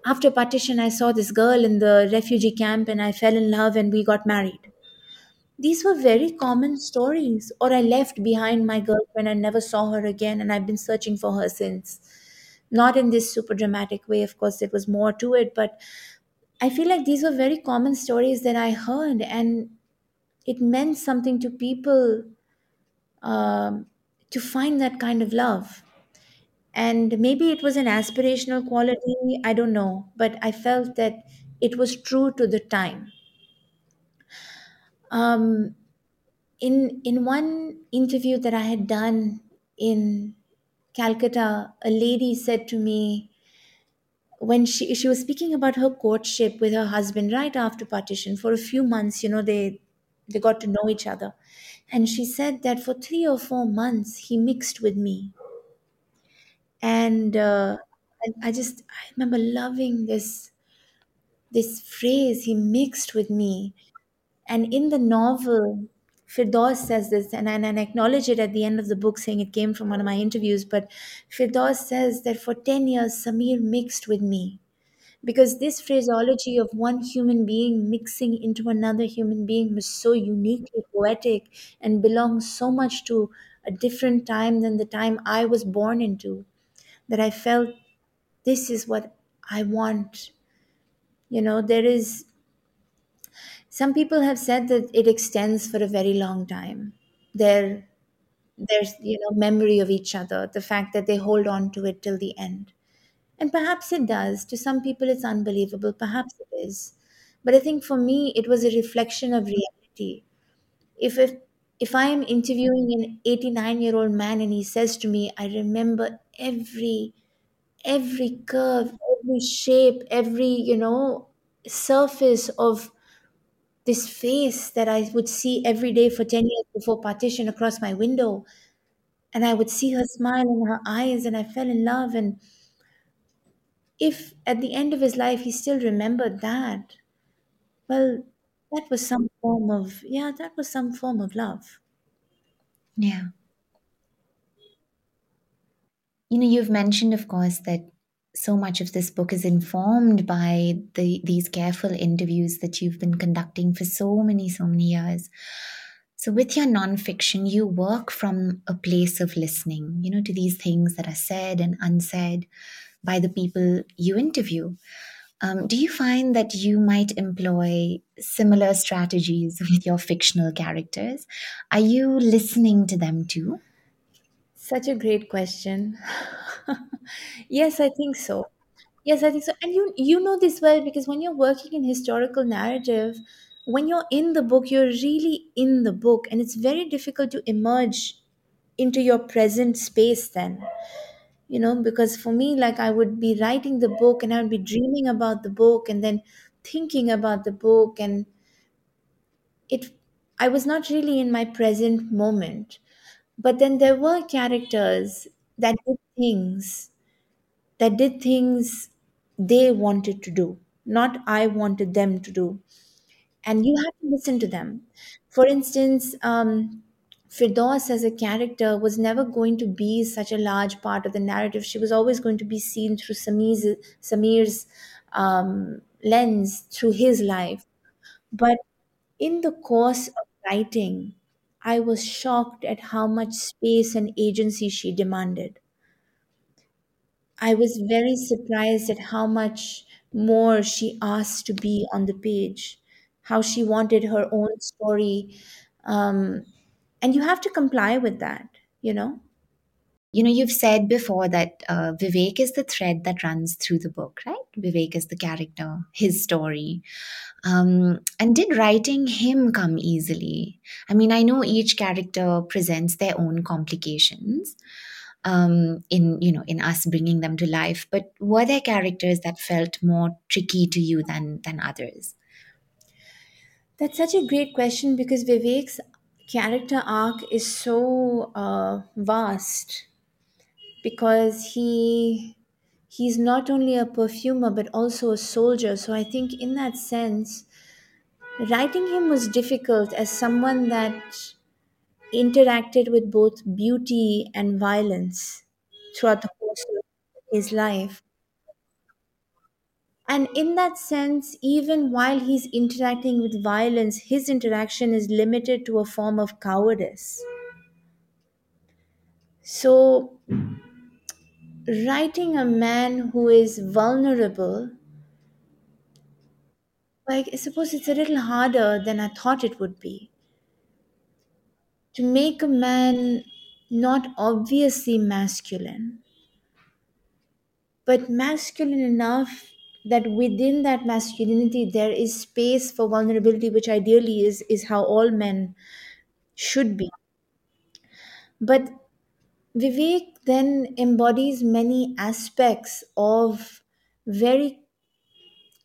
after partition, I saw this girl in the refugee camp and I fell in love and we got married These were very common stories. Or I left behind my girlfriend and never saw her again, and I've been searching for her since. Not in this super dramatic way, of course, there was more to it, but I feel like these were very common stories that I heard, and it meant something to people um, to find that kind of love. And maybe it was an aspirational quality, I don't know, but I felt that it was true to the time. Um, in in one interview that I had done in Calcutta, a lady said to me when she she was speaking about her courtship with her husband right after partition for a few months, you know, they they got to know each other. And she said that for three or four months he mixed with me. And uh, and I just I remember loving this this phrase, he mixed with me And in the novel, Firdaus says this, and, and, and I acknowledge it at the end of the book, saying it came from one of my interviews. But Firdaus says that for 10 years, Samir mixed with me. Because this phraseology of one human being mixing into another human being was so uniquely poetic and belongs so much to a different time than the time I was born into that I felt this is what I want. You know, there is some people have said that it extends for a very long time. Their there's you know memory of each other, the fact that they hold on to it till the end. And perhaps it does. To some people it's unbelievable, perhaps it is. But I think for me it was a reflection of reality. If if if I am interviewing an 89 year old man and he says to me, I remember every every curve, every shape, every, you know, surface of this face that I would see every day for 10 years before partition across my window. And I would see her smile in her eyes, and I fell in love. And if at the end of his life he still remembered that, well, that was some form of, yeah, that was some form of love. Yeah. You know, you've mentioned, of course, that so much of this book is informed by the these careful interviews that you've been conducting for so many, so many years. So, with your nonfiction, you work from a place of listening, you know, to these things that are said and unsaid by the people you interview. Um, do you find that you might employ similar strategies <laughs> with your fictional characters? Are you listening to them too? Such a great question. <laughs> yes, I think so. Yes, I think so. And you you know this well because when you're working in historical narrative, when you're in the book, you're really in the book, and it's very difficult to emerge into your present space then. You know, because for me, like I would be writing the book and I would be dreaming about the book and then thinking about the book and it I was not really in my present moment. But then there were characters that did things that did things they wanted to do, not I wanted them to do. And you have to listen to them. For instance, um, Firdaus as a character was never going to be such a large part of the narrative. She was always going to be seen through Samir's, Samir's um, lens, through his life. But in the course of writing, I was shocked at how much space and agency she demanded. I was very surprised at how much more she asked to be on the page, how she wanted her own story. Um, and you have to comply with that, you know? You know, you've said before that uh, Vivek is the thread that runs through the book, right? Vivek is the character, his story. Um, and did writing him come easily? I mean, I know each character presents their own complications um, in you know in us bringing them to life, but were there characters that felt more tricky to you than than others? That's such a great question because Vivek's character arc is so uh, vast because he he's not only a perfumer but also a soldier. So I think in that sense, writing him was difficult as someone that interacted with both beauty and violence throughout the course of his life. And in that sense, even while he's interacting with violence, his interaction is limited to a form of cowardice. So, writing a man who is vulnerable, like, I suppose it's a little harder than I thought it would be. To make a man not obviously masculine, but masculine enough that within that masculinity there is space for vulnerability which ideally is is how all men should be but vivek then embodies many aspects of very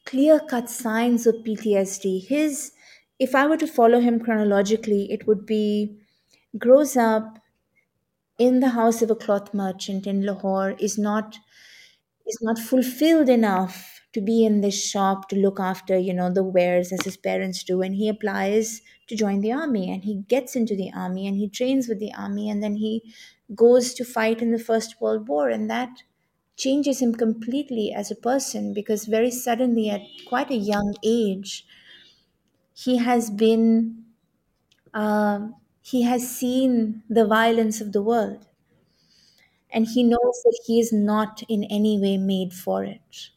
clear cut signs of ptsd his if i were to follow him chronologically it would be grows up in the house of a cloth merchant in lahore is not is not fulfilled enough to be in this shop to look after you know the wares as his parents do and he applies to join the army and he gets into the army and he trains with the army and then he goes to fight in the first world war and that changes him completely as a person because very suddenly at quite a young age he has been um, he has seen the violence of the world and he knows that he is not in any way made for it.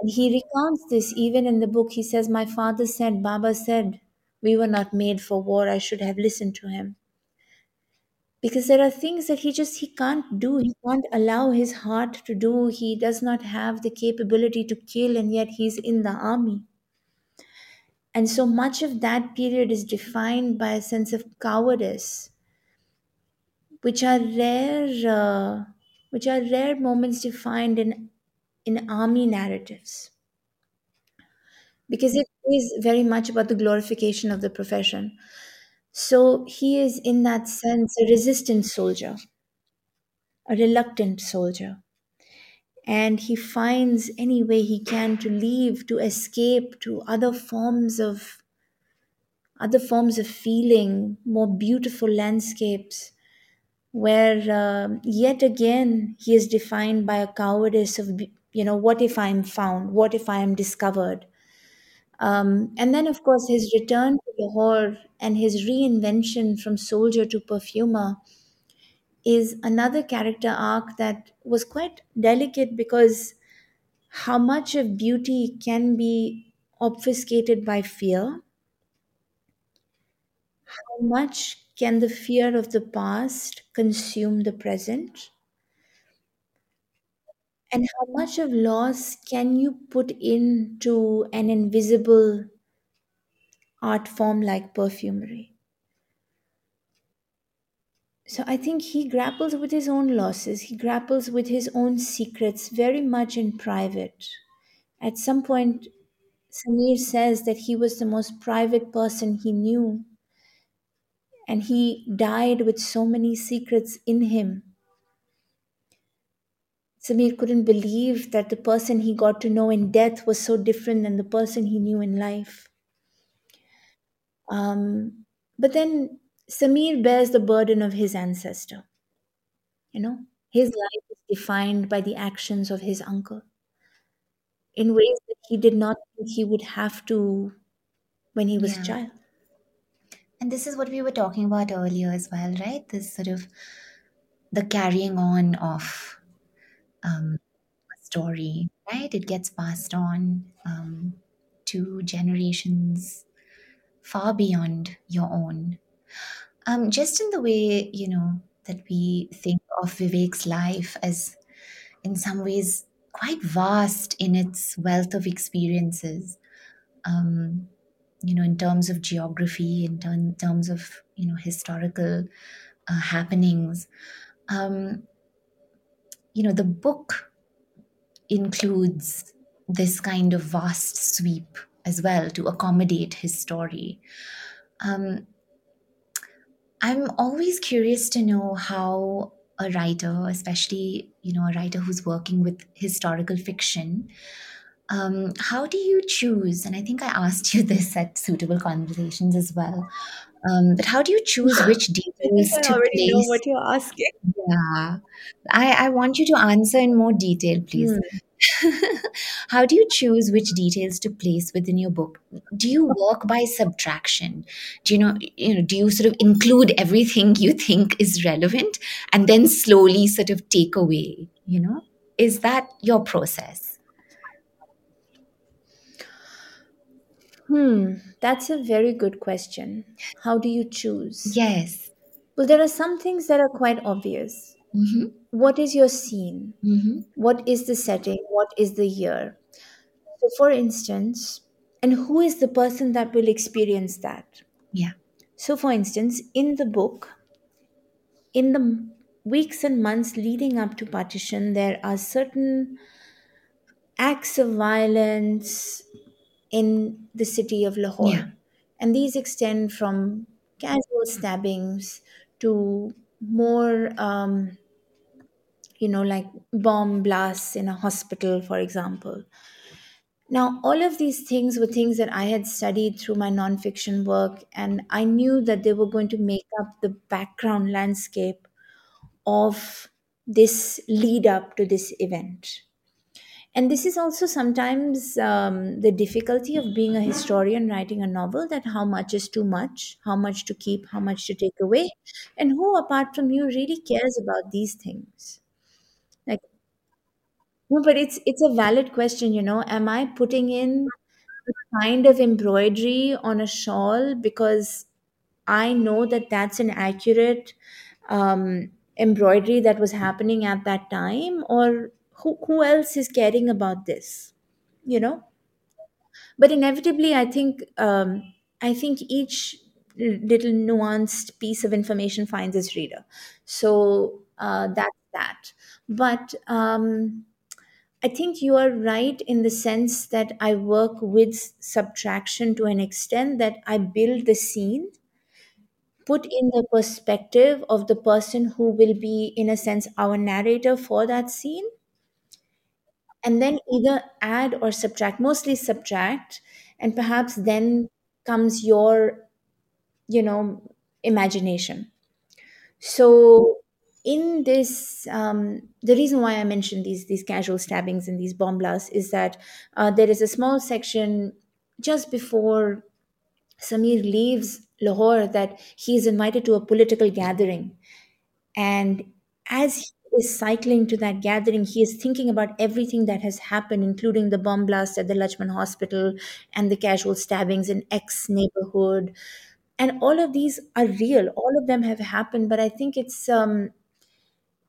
And he recounts this even in the book. He says, My father said, Baba said, we were not made for war. I should have listened to him. Because there are things that he just he can't do. He can't allow his heart to do. He does not have the capability to kill, and yet he's in the army. And so much of that period is defined by a sense of cowardice which are rare uh, which are rare moments to find in in army narratives. Because it is very much about the glorification of the profession. So he is in that sense a resistant soldier a reluctant soldier. And he finds any way he can to leave to escape to other forms of other forms of feeling more beautiful landscapes where um yet again he is defined by a cowardice of you know what if i'm found? What if i am discovered? Um, and then of course his return to lahore and his reinvention from soldier to perfumer is another character arc that was quite delicate because how much of beauty can be obfuscated by fear? How much can the fear of the past consume the present and how much of loss can you put into an invisible art form like perfumery? So i think he grapples with his own losses. He grapples with his own secrets very much in private. At some point samir says that he was the most private person he knew and he died with so many secrets in him Samir couldn't believe that the person he got to know in death was so different than the person he knew in life. Um, but then Samir bears the burden of his ancestor. You know, his life is defined by the actions of his uncle in ways that he did not think he would have to when he was a child. And this is what we were talking about earlier as well, right? This sort of the carrying on of um, story, right? It gets passed on um, to generations far beyond your own. Um, just in the way, you know, that we think of Vivek's life as in some ways quite vast in its wealth of experiences. Um, you know, in terms of geography, in term, terms of you know historical uh, happenings. Um, you know, the book includes this kind of vast sweep as well to accommodate his story. Um, I'm always curious to know how a writer, especially you know a writer who's working with historical fiction, um, how do you choose? And I think I asked you <laughs> this at suitable conversations as well. Um, but how do you choose <laughs> which details I to already know place? what you're asking. Yeah, I, I want you to answer in more detail, please. Hmm. <laughs> How do you choose which details to place within your book? Do you work by subtraction? Do you know, you know, do you sort of include everything you think is relevant and then slowly sort of take away, you know? Is that your process? Hmm, that's a very good question. How do you choose? Yes. Well, there are some things that are quite obvious. Mm-hmm. What is your scene? Mm-hmm. What is the setting? What is the year? So, for instance, and who is the person that will experience that? Yeah. So, for instance, in the book, in the weeks and months leading up to partition, there are certain acts of violence in the city of Lahore. Yeah. And these extend from casual stabbings to more, um, you know, like bomb blasts in a hospital, for example. Now, all of these things were things that I had studied through my nonfiction work, and I knew that they were going to make up the background landscape of this lead up to this event. And this is also sometimes um, the difficulty of being a historian writing a novel that how much is too much, how much to keep, how much to take away, and who apart from you really cares about these things. Like, no, but it's it's a valid question, you know. Am I putting in a kind of embroidery on a shawl because I know that that's an accurate um, embroidery that was happening at that time, or who who else is caring about this? You know. but inevitably i think um, i think each little nuanced piece of information finds its reader so uh, that's that but um, i think you are right in the sense that i work with subtraction to an extent that i build the scene put in the perspective of the person who will be in a sense our narrator for that scene and then either add or subtract, mostly subtract, and perhaps then comes your, you know, imagination. So in this, um, the reason why I mentioned these these casual stabbings and these bomb blasts is that uh, there is a small section just before Samir leaves Lahore that he is invited to a political gathering and as is cycling to that gathering, he is thinking about everything that has happened, including the bomb blast at the Lachman Hospital and the casual stabbings in X neighborhood. And all of these are real. All of them have happened, but I think it's um,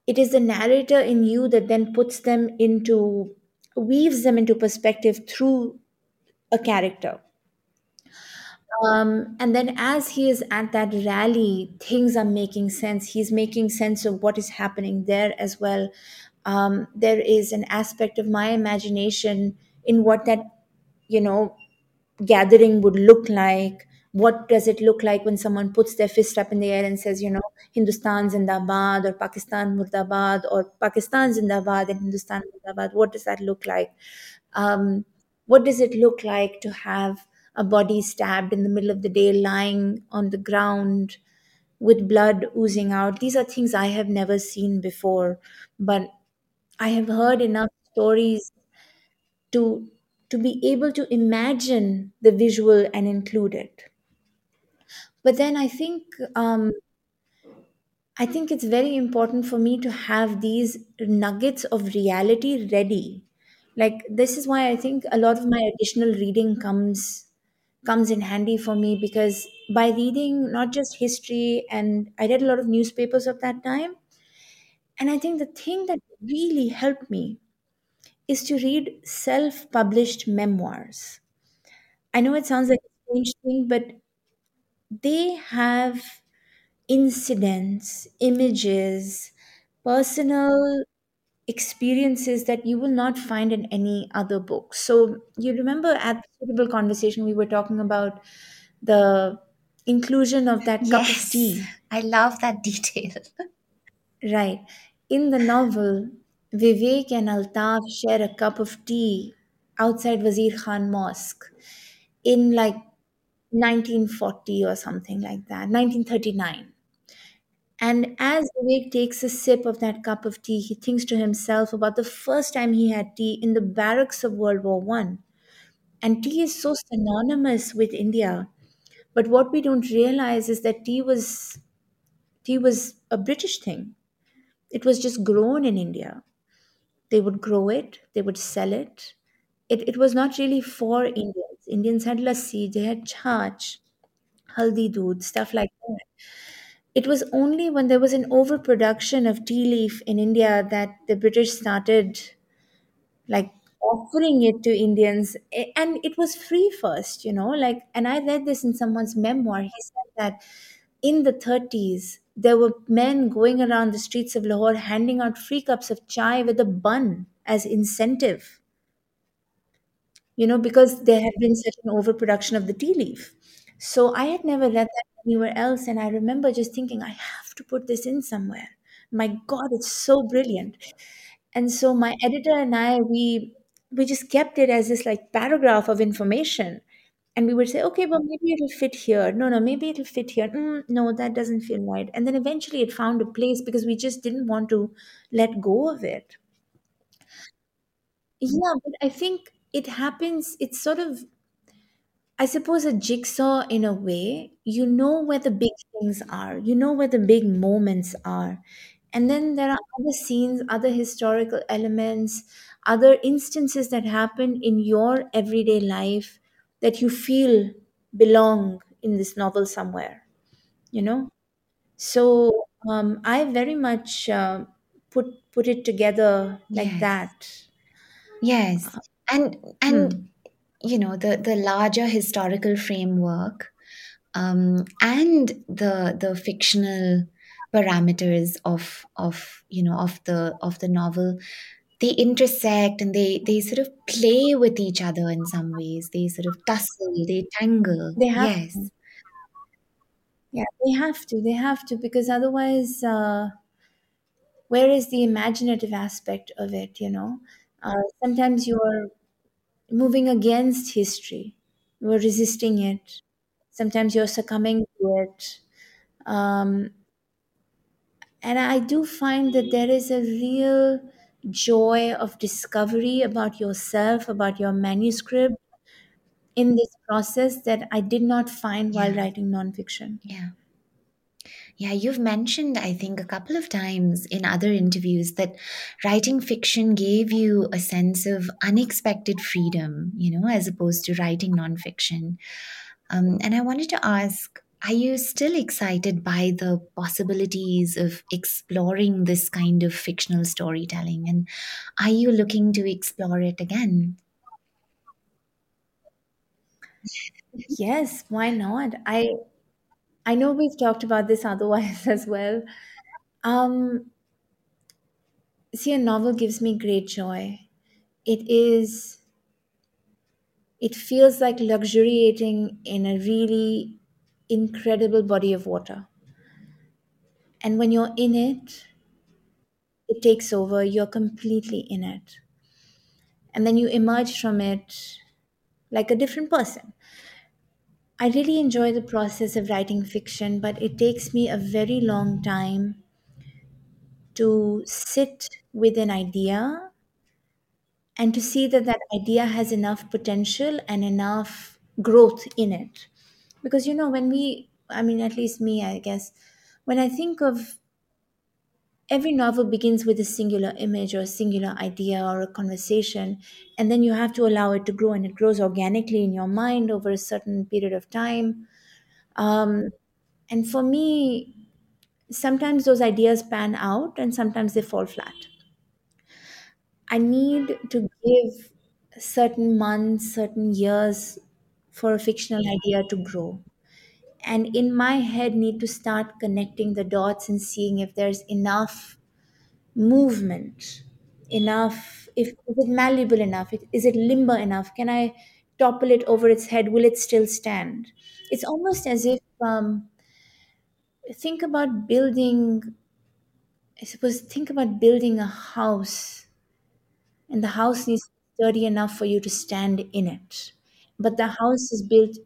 it is the narrator in you that then puts them into weaves them into perspective through a character. Um, and then as he is at that rally, things are making sense. He's making sense of what is happening there as well. Um, there is an aspect of my imagination in what that, you know, gathering would look like. What does it look like when someone puts their fist up in the air and says, you know, Hindustan Zindabad or Pakistan Murdabad or Pakistan Zindabad and Hindustan Murdabad? What does that look like? Um, what does it look like to have a body stabbed in the middle of the day, lying on the ground with blood oozing out? These are things I have never seen before, but I have heard enough stories to to be able to imagine the visual and include it. But then I think um, I think it's very important for me to have these nuggets of reality ready. Like this is why I think a lot of my additional reading comes comes in handy for me because by reading not just history and I read a lot of newspapers of that time and I think the thing that really helped me is to read self-published memoirs. I know it sounds like a strange thing but they have incidents, images, personal experiences that you will not find in any other book. So, you remember at the suitable conversation, we were talking about the inclusion of that cup of Yes, tea, I love that <laughs> detail. right? In the novel, Vivek and Altaf share a cup of tea outside Wazir Khan Mosque in like 1940 or something like that, 1939. And as Vivek takes a sip of that cup of tea, he thinks to himself about the first time he had tea in the barracks of World War One. And tea is so synonymous with India. But what we don't realize is that tea was tea was a British thing. It was just grown in India. They would grow it, they would sell it. It, it was not really for Indians. Indians had lassi, they had chach, haldi doodh, stuff like that. It was only when there was an overproduction of tea leaf in India that the British started like offering it to Indians. And it was free first, you know, like, and I read this in someone's memoir. He said that in the 30s, there were men going around the streets of Lahore handing out free cups of chai with a bun as incentive you know, because there had been such an overproduction of the tea leaf. So I had never read that anywhere else. And I remember just thinking, I have to put this in somewhere. My God, it's so brilliant. And so my editor and I, we we just kept it as this like paragraph of information. And we would say, okay, well, maybe it'll fit here. No, no, maybe it'll fit here. Mm, no, that doesn't feel right. And then eventually it found a place because we just didn't want to let go of it. Yeah, but I think it happens, it's sort of I suppose a jigsaw in a way, you know where the big things are, you know where the big moments are. And then there are other scenes, other historical elements, other instances that happen in your everyday life that you feel belong in this novel somewhere, you know? So um, I very much uh, put put it together like Yes, that. yes. And and Hmm. You know the the larger historical framework um, and the the fictional parameters of of you know of the of the novel they intersect and they they sort of play with each other in some ways they sort of tussle they tangle They have yes to. Yeah, they have to. They have to because otherwise, uh, where is the imaginative aspect of it? You know, Uh, sometimes you're moving against history, you're resisting it. Sometimes you're succumbing to it. Um, and I do find that there is a real joy of discovery about yourself, about your manuscript in this process that I did not find while Yeah. writing nonfiction. Yeah. Yeah, you've mentioned, I think, a couple of times in other interviews that writing fiction gave you a sense of unexpected freedom, you know, as opposed to writing nonfiction. Um, and I wanted to ask are you still excited by the possibilities of exploring this kind of fictional storytelling? And are you looking to explore it again? Yes, why not? I I know we've talked about this <laughs> otherwise as well. Um, see, a novel gives me great joy. It is, it feels like luxuriating in a really incredible body of water. And when you're in it, it takes over, you're completely in it. And then you emerge from it like a different person. I really enjoy the process of writing fiction, but it takes me a very long time to sit with an idea and to see that that idea has enough potential and enough growth in it. Because you know when we i mean at least me i guess when i think of every novel begins with a singular image or a singular idea or a conversation and then you have to allow it to grow and it grows organically in your mind over a certain period of time um, and for me sometimes those ideas pan out and sometimes they fall flat I need to give certain months, certain years for a fictional idea to grow. And in my head, need to start connecting the dots and seeing if there's enough movement, enough, if is it malleable enough, is it limber enough? Can I topple it over its head? Will it still stand? It's almost as if um, think about building. I suppose think about building a house and the house needs to be sturdy enough for you to stand in it. But the house is built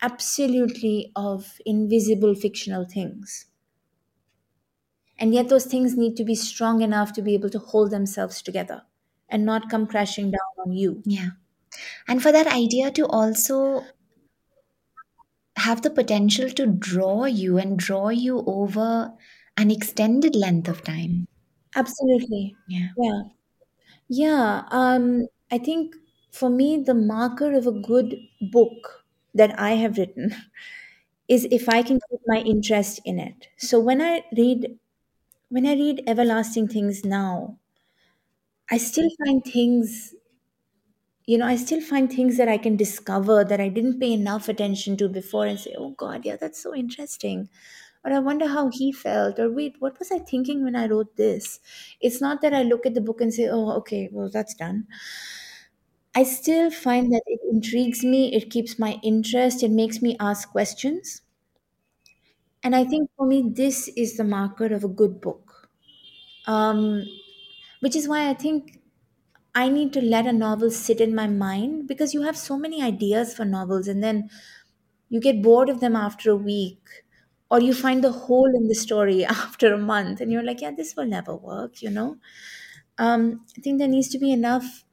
absolutely of invisible fictional things. And yet, those things need to be strong enough to be able to hold themselves together and not come crashing down on you. Yeah. And for that idea to also have the potential to draw you and draw you over an extended length of time. Absolutely. Yeah. Yeah. Yeah. Um, I think for me, the marker of a good book that I have written is if I can keep my interest in it. So when I read when I read everlasting things now, I still find things, you know, I still find things that I can discover that I didn't pay enough attention to before and say, oh God, yeah, that's so interesting. Or I wonder how he felt. Or wait, what was I thinking when I wrote this? It's not that I look at the book and say, oh, okay, well, that's done. I still find that it intrigues me, it keeps my interest, it makes me ask questions. And I think for me, this is the marker of a good book. Um, which is why I think I need to let a novel sit in my mind because you have so many ideas for novels and then you get bored of them after a week or you find the hole in the story <laughs> after a month and you're like, yeah, this will never work, you know? Um, I think there needs to be enough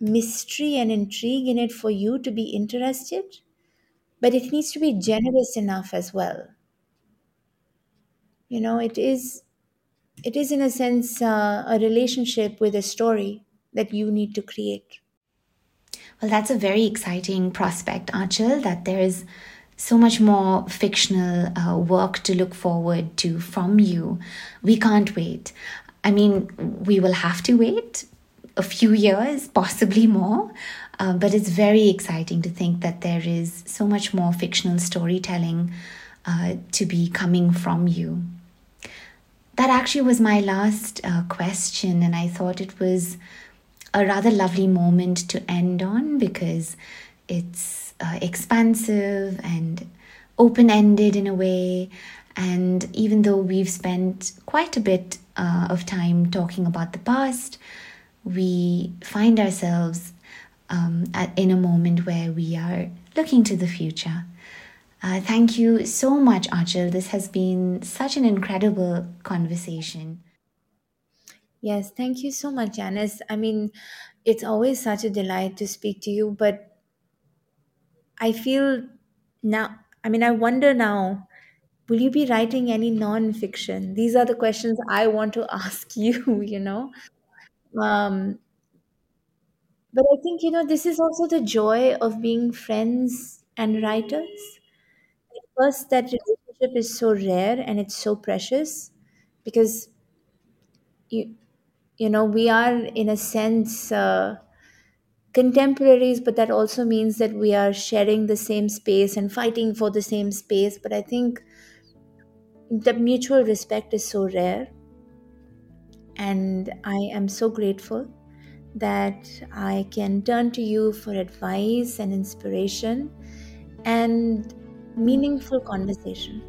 mystery and intrigue in it for you to be interested, but it needs to be generous enough as well. You know, it is it is in a sense uh, a relationship with a story that you need to create. Well, that's a very exciting prospect, Aanchal, that there is so much more fictional uh, work to look forward to from you. We can't wait. I mean, we will have to wait a few years, possibly more, uh, but it's very exciting to think that there is so much more fictional storytelling uh, to be coming from you. That actually was my last uh, question, and I thought it was a rather lovely moment to end on because it's uh, expansive and open ended in a way. And even though we've spent quite a bit uh, of time talking about the past, we find ourselves um, at, in a moment where we are looking to the future. Uh, thank you so much, Aanchal. This has been such an incredible conversation. Yes, thank you so much, Janice. I mean, it's always such a delight to speak to you, but I feel now, I mean, I wonder now, will you be writing any non-fiction? These are the questions I want to <laughs> ask you, you know? Um, but I think, you know, this is also the joy of being friends and writers. First, that relationship is so rare and it's so precious because you, you know, we are in a sense uh, contemporaries, but that also means that we are sharing the same space and fighting for the same space. But I think the mutual respect is so rare. And I am so grateful that I can turn to you for advice and inspiration and meaningful conversation.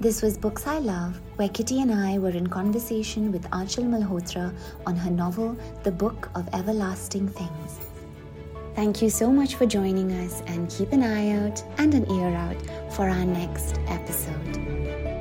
This was Books I Love, where Kitty and I were in conversation with Aanchal Malhotra on her novel, The Book of Everlasting Things. Thank you so much for joining us and keep an eye out and an ear out for our next episode.